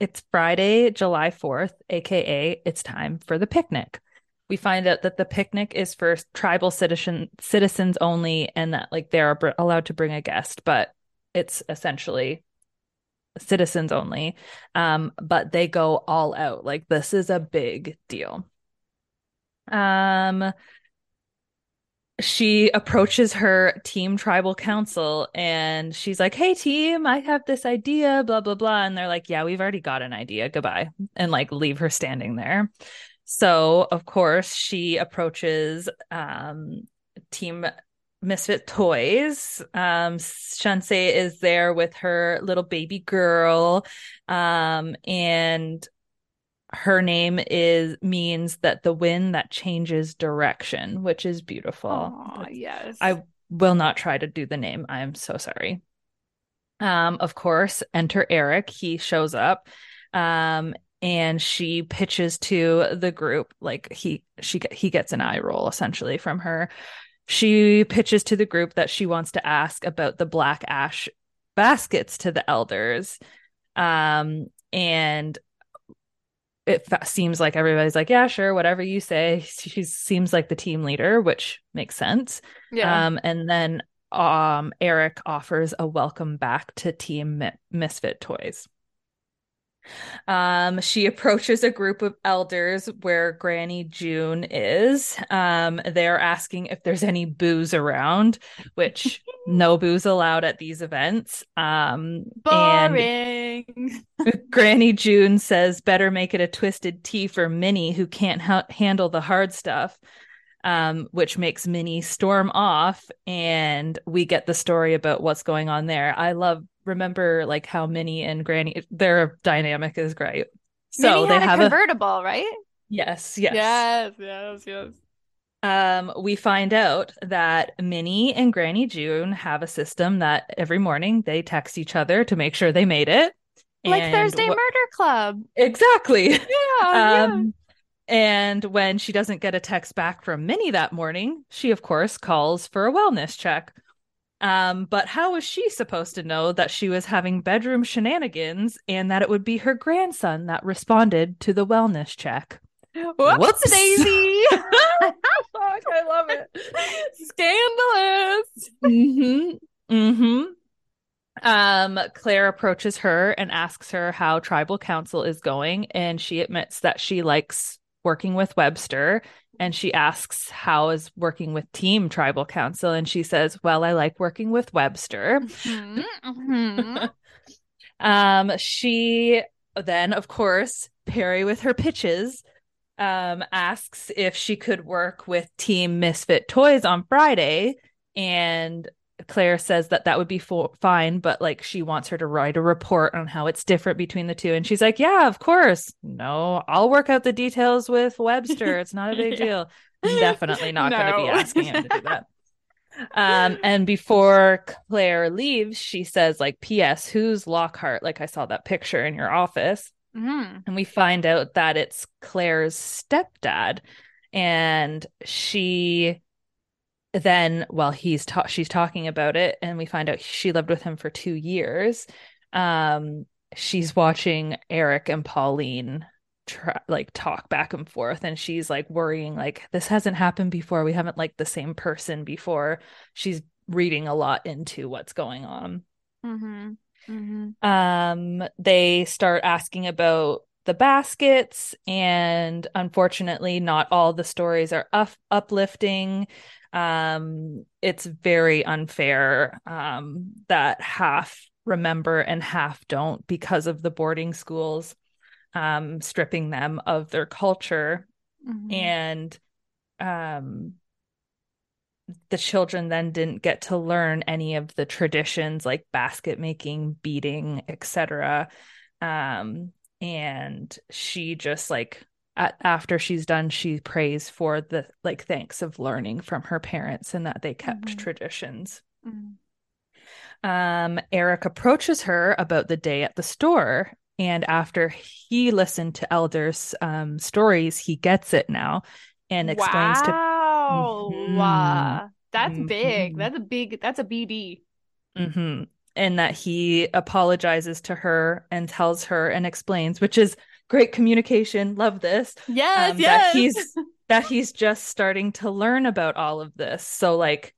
It's Friday, July 4th, aka it's time for the picnic. We find out that the picnic is for tribal citizen citizens only and that like they're allowed to bring a guest, but it's essentially citizens only. Um but they go all out. Like this is a big deal. Um she approaches her team tribal council and she's like, Hey, team, I have this idea, blah, blah, blah. And they're like, Yeah, we've already got an idea. Goodbye. And like leave her standing there. So, of course, she approaches um, Team Misfit Toys. Um, Shansei is there with her little baby girl. Um, and her name is means that the wind that changes direction, which is beautiful. Aw, yes. I will not try to do the name. I am so sorry. Um, of course, enter Eric. He shows up. Um, and she pitches to the group like he she he gets an eye roll essentially from her. she pitches to the group that she wants to ask about the black ash baskets to the elders. Um, and it seems like everybody's like, yeah, sure, whatever you say. She seems like the team leader, which makes sense. Yeah. Um, and then um, Eric offers a welcome back to Team Mi- Misfit Toys. Um, she approaches a group of elders where Granny June is. Um, they're asking if there's any booze around, which <laughs> no booze allowed at these events. Um, Boring. <laughs> Granny June says, better make it a twisted tea for Minnie, who can't ha- handle the hard stuff. Um, which makes Minnie storm off, and we get the story about what's going on there. I love remember like how Minnie and Granny their dynamic is great. So they had have a a convertible, right? yes, yes, Yes, yes, yes. Um, we find out that Minnie and Granny June have a system that every morning they text each other to make sure they made it. Like And Thursday wh- Murder Club. Exactly. Yeah, <laughs> yeah. Um, and when she doesn't get a text back from Minnie that morning, she of course calls for a wellness check. Um, but how was she supposed to know that she was having bedroom shenanigans and that it would be her grandson that responded to the wellness check? Whoops, Whoops. Daisy. <laughs> Fuck, I love it. Scandalous. Mm-hmm. Mm-hmm. Um, Claire approaches her and asks her how tribal council is going, and she admits that she likes working with Webster. And she asks how is working with Team Tribal Council, and she says, "Well, I like working with Webster." Mhm, mhm. <laughs> Um, she then, of course, Perry with her pitches, um, asks if she could work with Team Misfit Toys on Friday, and Claire says that that would be fo- fine, but like she wants her to write a report on how it's different between the two, and she's like, "Yeah, of course. No, I'll work out the details with Webster. <laughs> It's not a big Yeah. deal. Definitely not going to be asking him to do that." <laughs> Um, and before Claire leaves, she says, like, P.S. Who's Lockhart? Like, I saw that picture in your office. Mhm. And we find out that it's Claire's stepdad. And she then, well, he's ta- she's talking about it, and we find out she lived with him for two years. Um, she's watching Eric and Pauline try like talk back and forth and she's like worrying like this hasn't happened before we haven't liked the same person before she's reading a lot into what's going on Mhm. Mhm. um they start asking about the baskets and unfortunately not all the stories are up- uplifting um it's very unfair um that half remember and half don't because of the boarding schools um stripping them of their culture Mhm. and um the children then didn't get to learn any of the traditions like basket making beading etc um and she just like at, after she's done she prays for the like thanks of learning from her parents and that they kept Mhm. traditions Mhm. um, Eric approaches her about the day at the store. And after he listened to Elder's um, stories, he gets it now and explains to wow. Mhm. Uh, that's big. Mhm. That's a big. That's a BD. Mhm. and that he apologizes to her and tells her and explains, which is great communication. Love this. Yes, um, yes. that he's <laughs> that he's just starting to learn about all of this. So like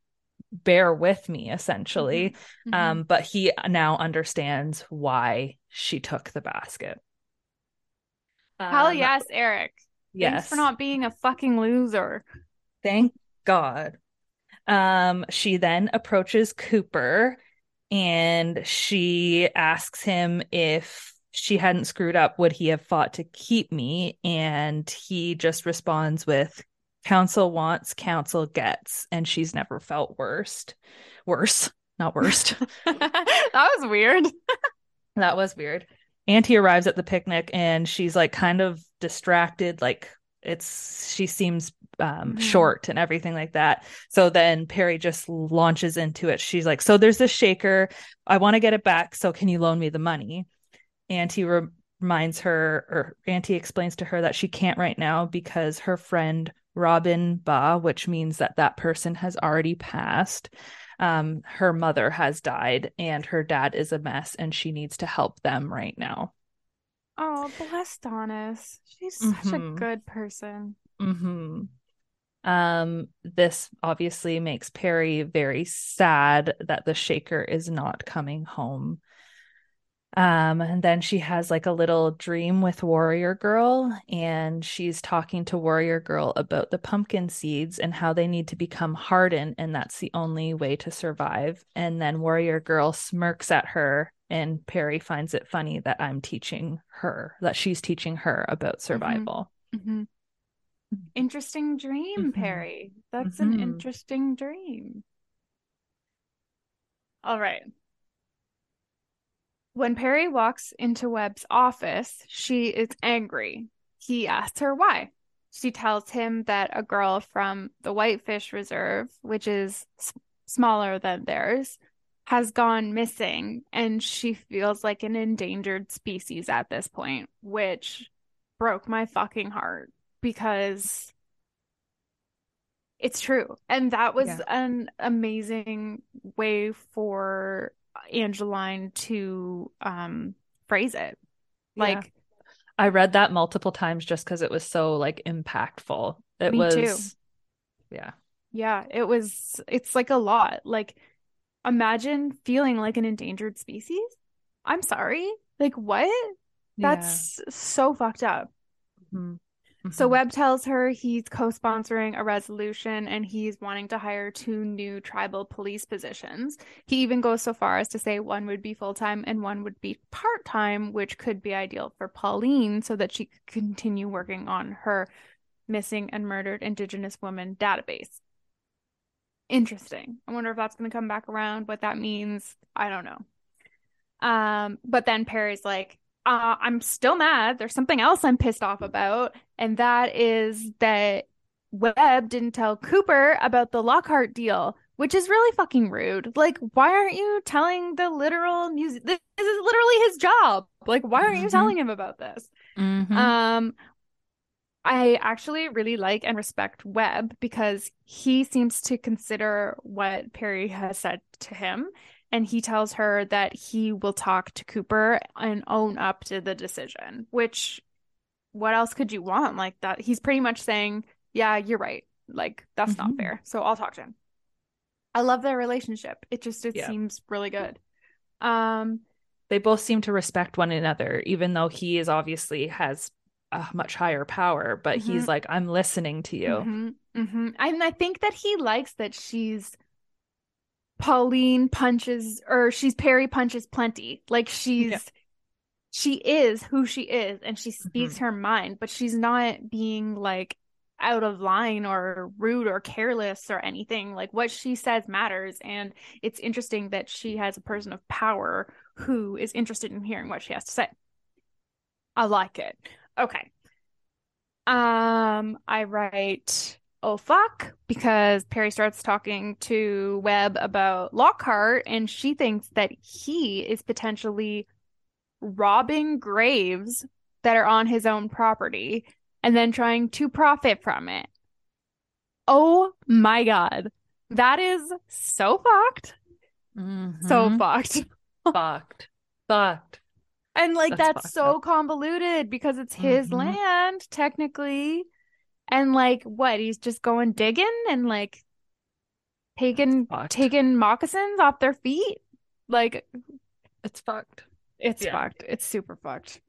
bear with me essentially. Mhm. Um, but he now understands why she took the basket. Hell Um, yes, Eric. Yes. Thanks for not being a fucking loser. Thank God. Um, she then approaches Cooper and she asks him if she hadn't screwed up, would he have fought to keep me? And he just responds with, Council wants, council gets. And she's never felt worst. Worse, not worst. <laughs> <laughs> that was weird. <laughs> That was weird. Auntie arrives at the picnic and she's like kind of distracted, like it's she seems um Mhm. short and everything like that. So then Perry just launches into it. She's like, "So there's this shaker. I want to get it back. So can you loan me the money?" Auntie re- reminds her, or Auntie explains to her that she can't right now because her friend Robin Ba, which means that that person has already passed. Um, her mother has died and her dad is a mess and she needs to help them right now. Oh, bless Daunis. She's such Mhm. a good person. Mm-hmm. Um, this obviously makes Perry very sad that the shaker is not coming home. Um, and then she has like a little dream with Warrior Girl, and she's talking to Warrior Girl about the pumpkin seeds and how they need to become hardened, and that's the only way to survive. And then Warrior Girl smirks at her, and Perry finds it funny that I'm teaching her, that she's teaching her about survival. Mhm. Interesting dream, Mhm. Perry. That's an Mhm. interesting dream. All right. When Perry walks into Webb's office, she is angry. He asks her why. She tells him that a girl from the Whitefish Reserve, which is s- smaller than theirs, has gone missing and she feels like an endangered species at this point, which broke my fucking heart because it's true. And that was Yeah. an amazing way for Angeline to um phrase it. Like I read that multiple times just because it was so like impactful. It Me was, too. yeah. Yeah, it was, it's like a lot. Like, imagine feeling like an endangered species. I'm sorry. Like, what? That's so fucked up. Mhm. So Mhm. Webb tells her he's co-sponsoring a resolution and he's wanting to hire two new tribal police positions. He even goes so far as to say one would be full-time and one would be part-time, which could be ideal for Pauline so that she could continue working on her missing and murdered Indigenous women database. Interesting. I wonder if that's going to come back around, what that means. I don't know. Um, but then Perry's like, uh, I'm still mad. There's something else I'm pissed off about, and that is that Webb didn't tell Cooper about the Lockhart deal, which is really fucking rude. Like, why aren't you telling the literal music? This is literally his job. Like, why aren't you Mhm. telling him about this? Mhm. Um, I actually really like and respect Webb because he seems to consider what Perry has said to him, and he tells her that he will talk to Cooper and own up to the decision, which what else could you want like that? He's pretty much saying, "Yeah, you're right. Like that's not Mhm. fair." So I'll talk to him. I love their relationship. It just it Yeah. seems really good. Um, they both seem to respect one another, even though he is obviously has a much higher power, but he's Mhm. like, I'm listening to you. Mhm, mhm. And I think that he likes that she's Pauline punches or she's Perry punches plenty. Like she's Yeah. she is who she is and she speaks her mind, but she's not being like out of line or rude or careless or anything. Like what she says matters and it's interesting that she has a person of power who is interested in hearing what she has to say. I like it. Okay. Um, I write, oh fuck, because Perry starts talking to Webb about Lockhart, and she thinks that he is potentially robbing graves that are on his own property and then trying to profit from it. Oh my God. That is so fucked. So Mhm. fucked. <laughs> fucked. Fucked. And like That's that's, so convoluted because it's his Mhm. land technically. And like what? He's just going digging and like taking taking moccasins off their feet. Like It's fucked. it's Yeah. fucked. It's super fucked.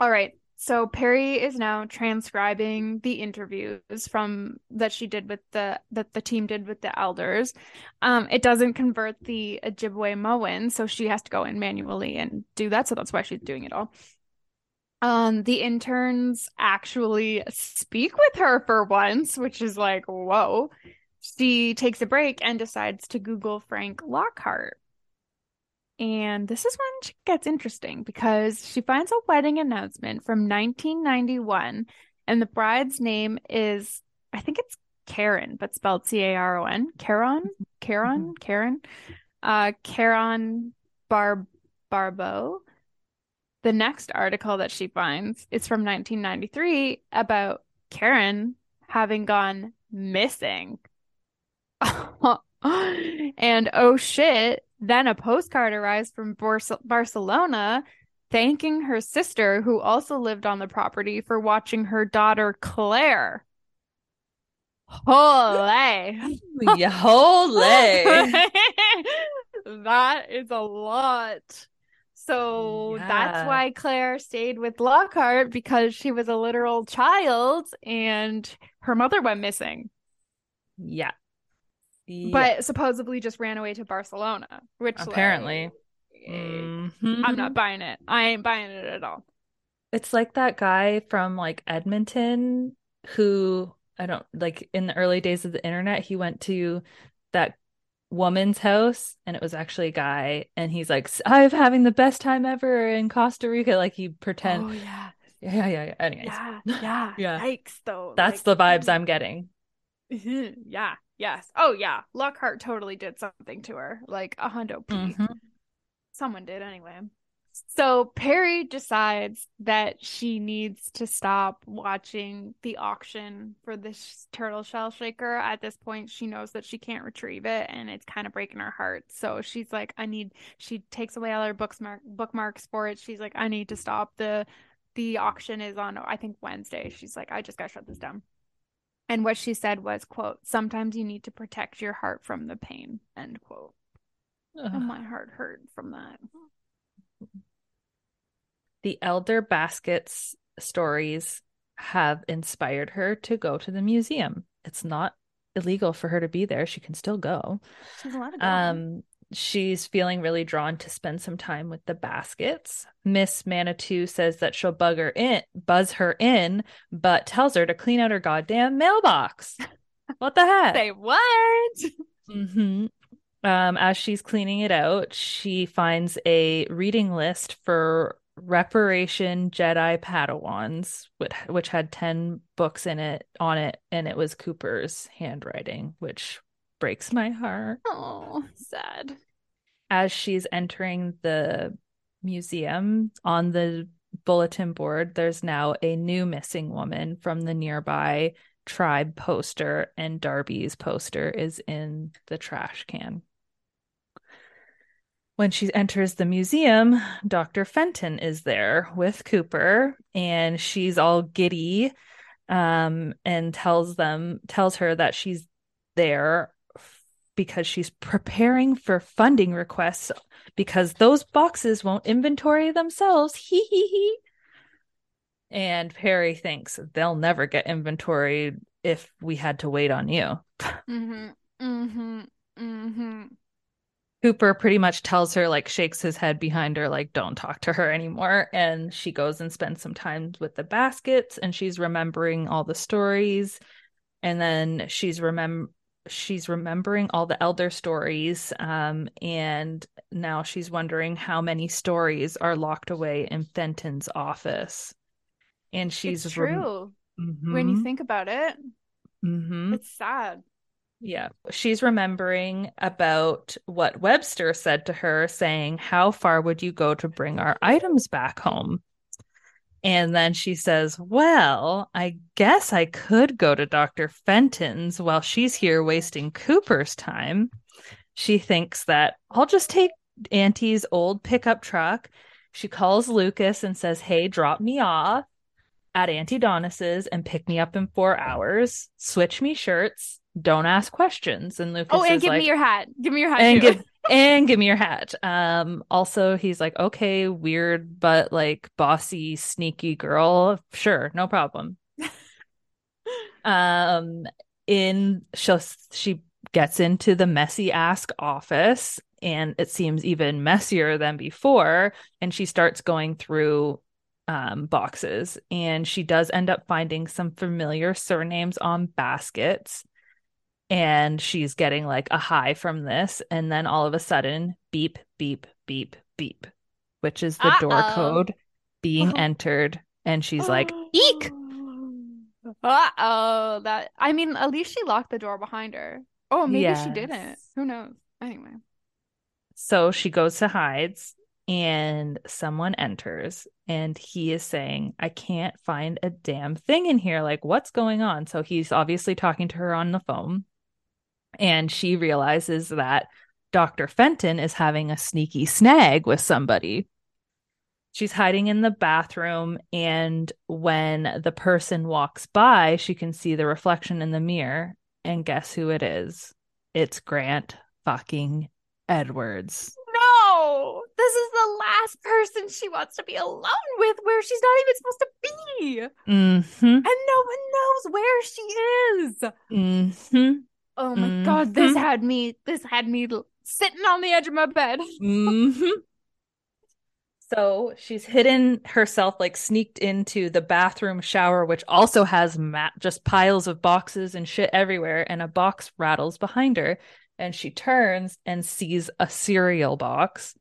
All right. So Perry is now transcribing the interviews from that she did with the that the team did with the elders. Um, it doesn't convert the Ojibwemowin, so she has to go in manually and do that. So that's why she's doing it all. Um, the interns actually speak with her for once, which is like, whoa. She takes a break and decides to Google Frank Lockhart. And this is when she gets interesting because she finds a wedding announcement from 1991, and the bride's name is, I think it's Karen, but spelled C A R O N. Karen? Karen? Karen? Uh, Karen Bar Barbeau. The next article that she finds is from 1993 about Karen having gone missing. <laughs> and oh shit, then a postcard arrives from Barcelona thanking her sister, who also lived on the property, for watching her daughter Claire. Holy. yeah, holy. <laughs> that is a lot. So yeah. that's why Claire stayed with Lockhart because she was a literal child and her mother went missing. Yeah. yeah. But supposedly just ran away to Barcelona, which apparently like, mm-hmm. I'm not buying it. I ain't buying it at all. It's like that guy from like Edmonton who I don't like in the early days of the internet, he went to that woman's house and it was actually a guy and he's like i'm having the best time ever in costa rica like he pretend oh yeah. Yeah yeah yeah anyways. Yeah <laughs> yeah. Yeah. Yikes though. That's like, the vibes i'm getting. Yeah yes. Oh yeah. Lockhart totally did something to her like a hundo p. Mm-hmm. someone did anyway so Perry decides that she needs to stop watching the auction for this turtle shell shaker. At this point, she knows that she can't retrieve it and it's kind of breaking her heart. So she's like, I need she takes away all her bookmark bookmarks for it. She's like, I need to stop. The the auction is on I think Wednesday. She's like, I just gotta shut this down. And what she said was, quote, sometimes you need to protect your heart from the pain, end quote. Ugh. And my heart hurt from that the elder baskets stories have inspired her to go to the museum. It's not illegal for her to be there. She can still go. She's allowed to go. Um, she's feeling really drawn to spend some time with the baskets. Miss Manitou says that she'll bug her in, buzz her in, but tells her to clean out her goddamn mailbox. <laughs> what the heck? Say what? Mm-hmm. Um, as she's cleaning it out, she finds a reading list for Reparation Jedi Padawans, which, which had 10 books in it on it, and it was Cooper's handwriting, which breaks my heart. Oh, sad. As she's entering the museum on the bulletin board, there's now a new missing woman from the nearby tribe poster, and Darby's poster is in the trash can. When she enters the museum, Dr. Fenton is there with Cooper, and she's all giddy um, and tells them tells her that she's there because she's preparing for funding requests because those boxes won't inventory themselves. <laughs> Hee hee hee. And Perry thinks they'll never get inventory if we had to wait on you. <laughs> Mm-hmm. Mm-hmm. Mm-hmm. Cooper pretty much tells her, like, shakes his head behind her, like, don't talk to her anymore. And she goes and spends some time with the baskets and she's remembering all the stories. And then she's remember she's remembering all the elder stories. Um, and now she's wondering how many stories are locked away in Fenton's office. And she's it's true rem- mm-hmm. when you think about it. Mm-hmm. It's sad. Yeah. She's remembering about what Webster said to her, saying, How far would you go to bring our items back home? And then she says, Well, I guess I could go to Dr. Fenton's while she's here wasting Cooper's time. She thinks that I'll just take Auntie's old pickup truck. She calls Lucas and says, Hey, drop me off at Auntie Daunis's and pick me up in four hours, switch me shirts, don't ask questions. And Lucas, oh, and give like, me your hat. Give me your hat. And give <laughs> and give me your hat. Um, also he's like, okay, weird, but like bossy, sneaky girl. Sure, no problem. um, in she she gets into the messy ask office and it seems even messier than before and she starts going through um, boxes and she does end up finding some familiar surnames on baskets and she's getting like a high from this and then all of a sudden beep beep beep beep which is the Uh-oh. door code being <laughs> entered and she's like eek <gasps> uh-oh that i mean at least she locked the door behind her oh maybe yes. she didn't who knows anyway so she goes to hides and someone enters and he is saying, I can't find a damn thing in here. Like, what's going on? So he's obviously talking to her on the phone. And she realizes that Dr. Fenton is having a sneaky snag with somebody. She's hiding in the bathroom. And when the person walks by, she can see the reflection in the mirror. And guess who it is? It's Grant fucking Edwards. No, this is the last person she wants to be alone with where she's not even supposed to be. Mm-hmm. And no one knows where she is. Mm-hmm. Oh my god, this had me this had me sitting on the edge of my bed. <laughs> Mm-hmm. So she's hidden herself, like sneaked into the bathroom shower, which also has mat just piles of boxes and shit everywhere, and a box rattles behind her. And she turns and sees a cereal box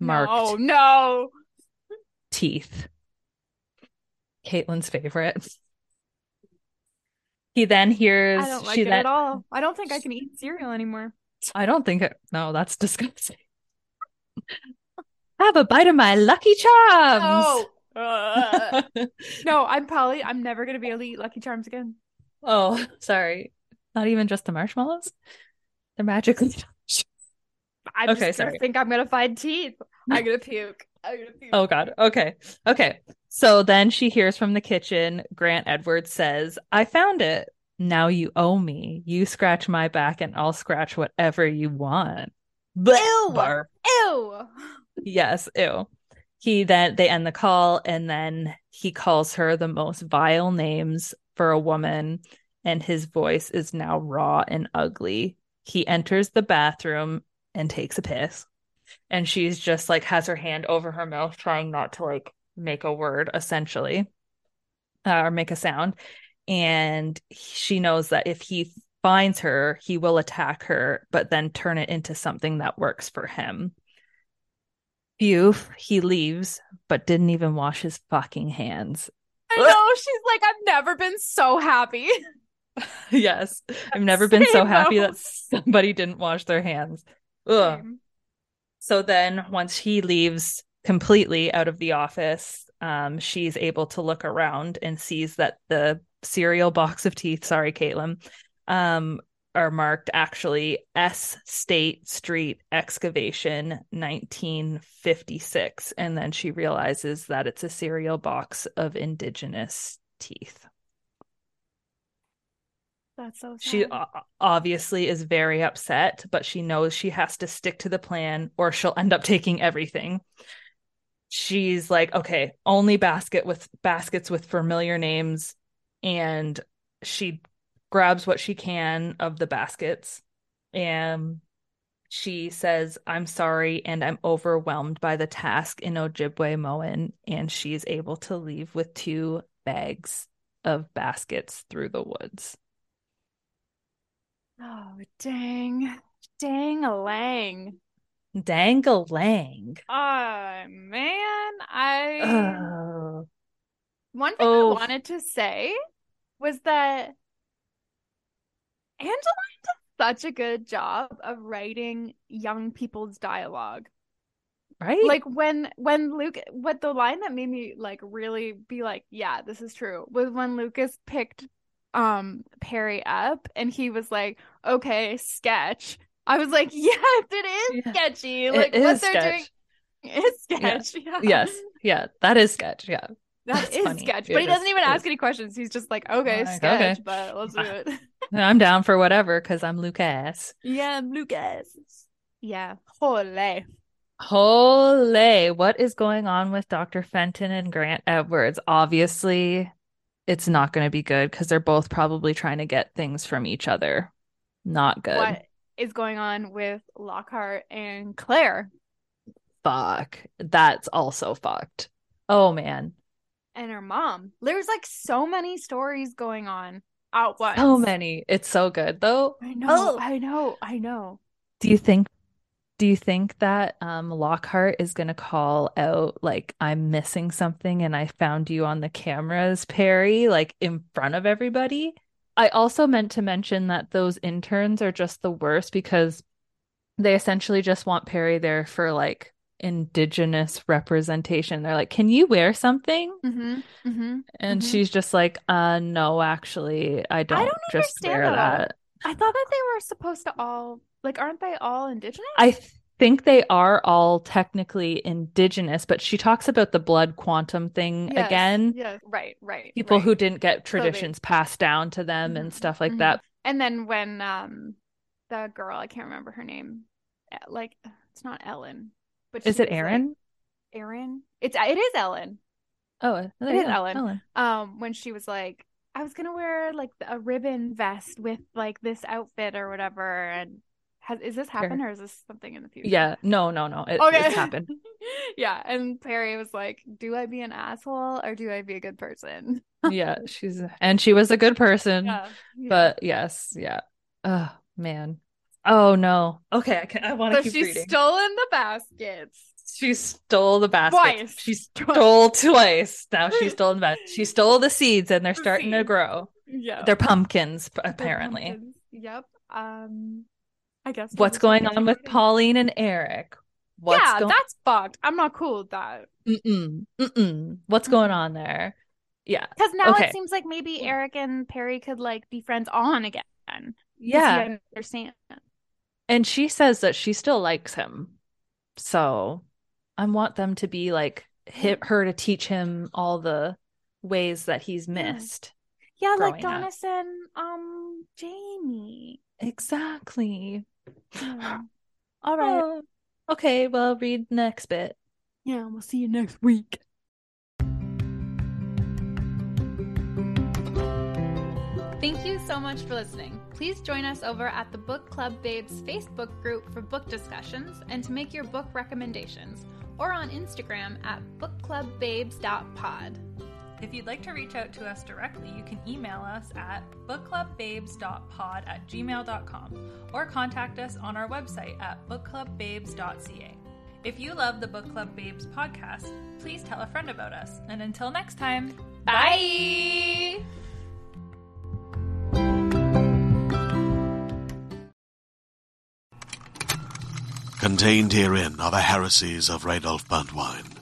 marked No, no. teeth. Katelynn's favorite. He then hears I don't like it then at all. I don't think I can eat cereal anymore. I don't think it no, that's <laughs> disgusting. Have a bite of my lucky charms. No. Ugh. <laughs> no, I'm probably I'm never gonna be able to eat Lucky Charms again. oh, <laughs> sorry. Not even just the marshmallows? They're magically. I'm Okay, just sorry. think I'm gonna find teeth. I'm gonna puke. I'm gonna puke. Oh god. Okay. Okay. So then she hears from the kitchen, Grant Edwards says, I found it. Now you owe me. You scratch my back and I'll scratch whatever you want. Ew. Barf. Ew. Yes, ew. He then they end the call and then he calls her the most vile names for a woman and his voice is now raw and ugly. He enters the bathroom and takes a piss. And she's just like has her hand over her mouth trying not to like make a word essentially uh, or make a sound and she knows that if he finds her, he will attack her but then turn it into something that works for him. Phew, he leaves, but didn't even wash his fucking hands. I know. <laughs> She's like, I've never been so happy. <laughs> yes, I've never been so happy that somebody didn't wash their hands. Ugh. So then, once he leaves completely out of the office, um, she's able to look around and sees that the cereal box of teeth, sorry, Katelynn, um, are marked actually S State Street Excavation 1956. And then she realizes that it's a cereal box of indigenous teeth. That's so sad. She obviously is very upset, but she knows she has to stick to the plan or she'll end up taking everything. She's like, okay, only basket with baskets with familiar names and she grabs what she can of the baskets and she says, I'm sorry and I'm overwhelmed by the task in Ojibwemowin. And she's able to leave with two bags of baskets through the woods. Oh dang. Dang a lang. Dangalang. Oh man. I Oh. one thing Oh. I wanted to say was that Angeline does such a good job of writing young people's dialogue. Right? Like when when Luke what the line that made me like really be like, yeah, this is true, was when Lucas picked um Perry up and he was like, okay, sketch. I was like, <laughs> yes, it is Yeah. sketchy. It Like what is they're sketch. doing is sketch. <laughs> Yeah. yes. Yeah. That is sketch. Yeah. That That's is funny. sketch. It But he doesn't even ask is. any questions. He's just like, okay, Like, sketch, okay. but let's do it. <laughs> I'm down for whatever because I'm Lucas. yeah, I'm Lucas. Yeah. Holy. Holy, what is going on with Dr. Fenton and Grant Edwards? Obviously, it's not going to be good because they're both probably trying to get things from each other. Not good. What is going on with Lockhart and Claire Fuck. That's also fucked. Oh man. and her mom? There's like so many stories going on at once. So many. It's so good though. I know, Oh. I know, I know. Do you think do you think that um Lockhart is gonna call out like I'm missing something and I found you on the cameras, Perry, like in front of everybody? I also meant to mention that those interns are just the worst because they essentially just want Perry there for like indigenous representation. They're like, "Can you wear something?" Mm-hmm. Mm-hmm. And Mhm. she's just like, "Uh, no, actually, I don't, I don't just understand wear that. that." I thought that they were supposed to all like, aren't they all indigenous? I think they are all technically indigenous, but she talks about the blood quantum thing Yes, again. Yes. Right. Right. People right. who didn't get they- traditions passed down to them and Mhm, stuff like mhm. that. And then when um the girl, I can't remember her name, eh, like it's not Ellen, but Is it was, like, Aaron? Aaron? It's it is Ellen. Oh, there It is go, Ellen. Um, when she was like, I was gonna wear like a ribbon vest with like this outfit or whatever, and has is this happened or is this something in the future? Yeah, no, no, no. It, Okay. It's <laughs> happened. yeah, and Perry was like, "Do I be an asshole or do I be a good person?" yeah, she's and she was a good person. Yeah, yeah. But yes, yeah. Oh man. Oh no. Okay, I can I want to so keep she's reading. stolen the baskets. She stole the basket. Twice. She <laughs> stole twice. Now she <laughs> stole the basket. She stole the seeds and they're The starting to grow. Yeah, They're pumpkins, p- They're apparently. pumpkins. Yep. Um, I guess. What's going on with Pauline and Eric? What's yeah, going that's fucked. I'm not cool with that. mm-mm, mm-mm. What's going on there? Yeah. Because now Okay. it seems like maybe Eric and Perry could like be friends on again. Yeah. he understands. And she says that she still likes him. So I want them to be like hit her to teach him all the ways that he's missed. Yeah, like. And um Jamie. Exactly. Yeah. Mm. <sighs> All right. Oh, okay, well, read next bit. Yeah, we'll see you next week. Thank you so much for listening. Please join us over at the Book Club Babes Facebook group for book discussions and to make your book recommendations, or on Instagram at bookclubbabes.pod. If you'd like to reach out to us directly, you can email us at bookclubbabes.pod at gmail.com or contact us on our website at bookclubbabes.ca. If you love the Book Club Babes podcast, please tell a friend about us. And until next time, bye! Contained herein are the heresies of Radolf Burntwine,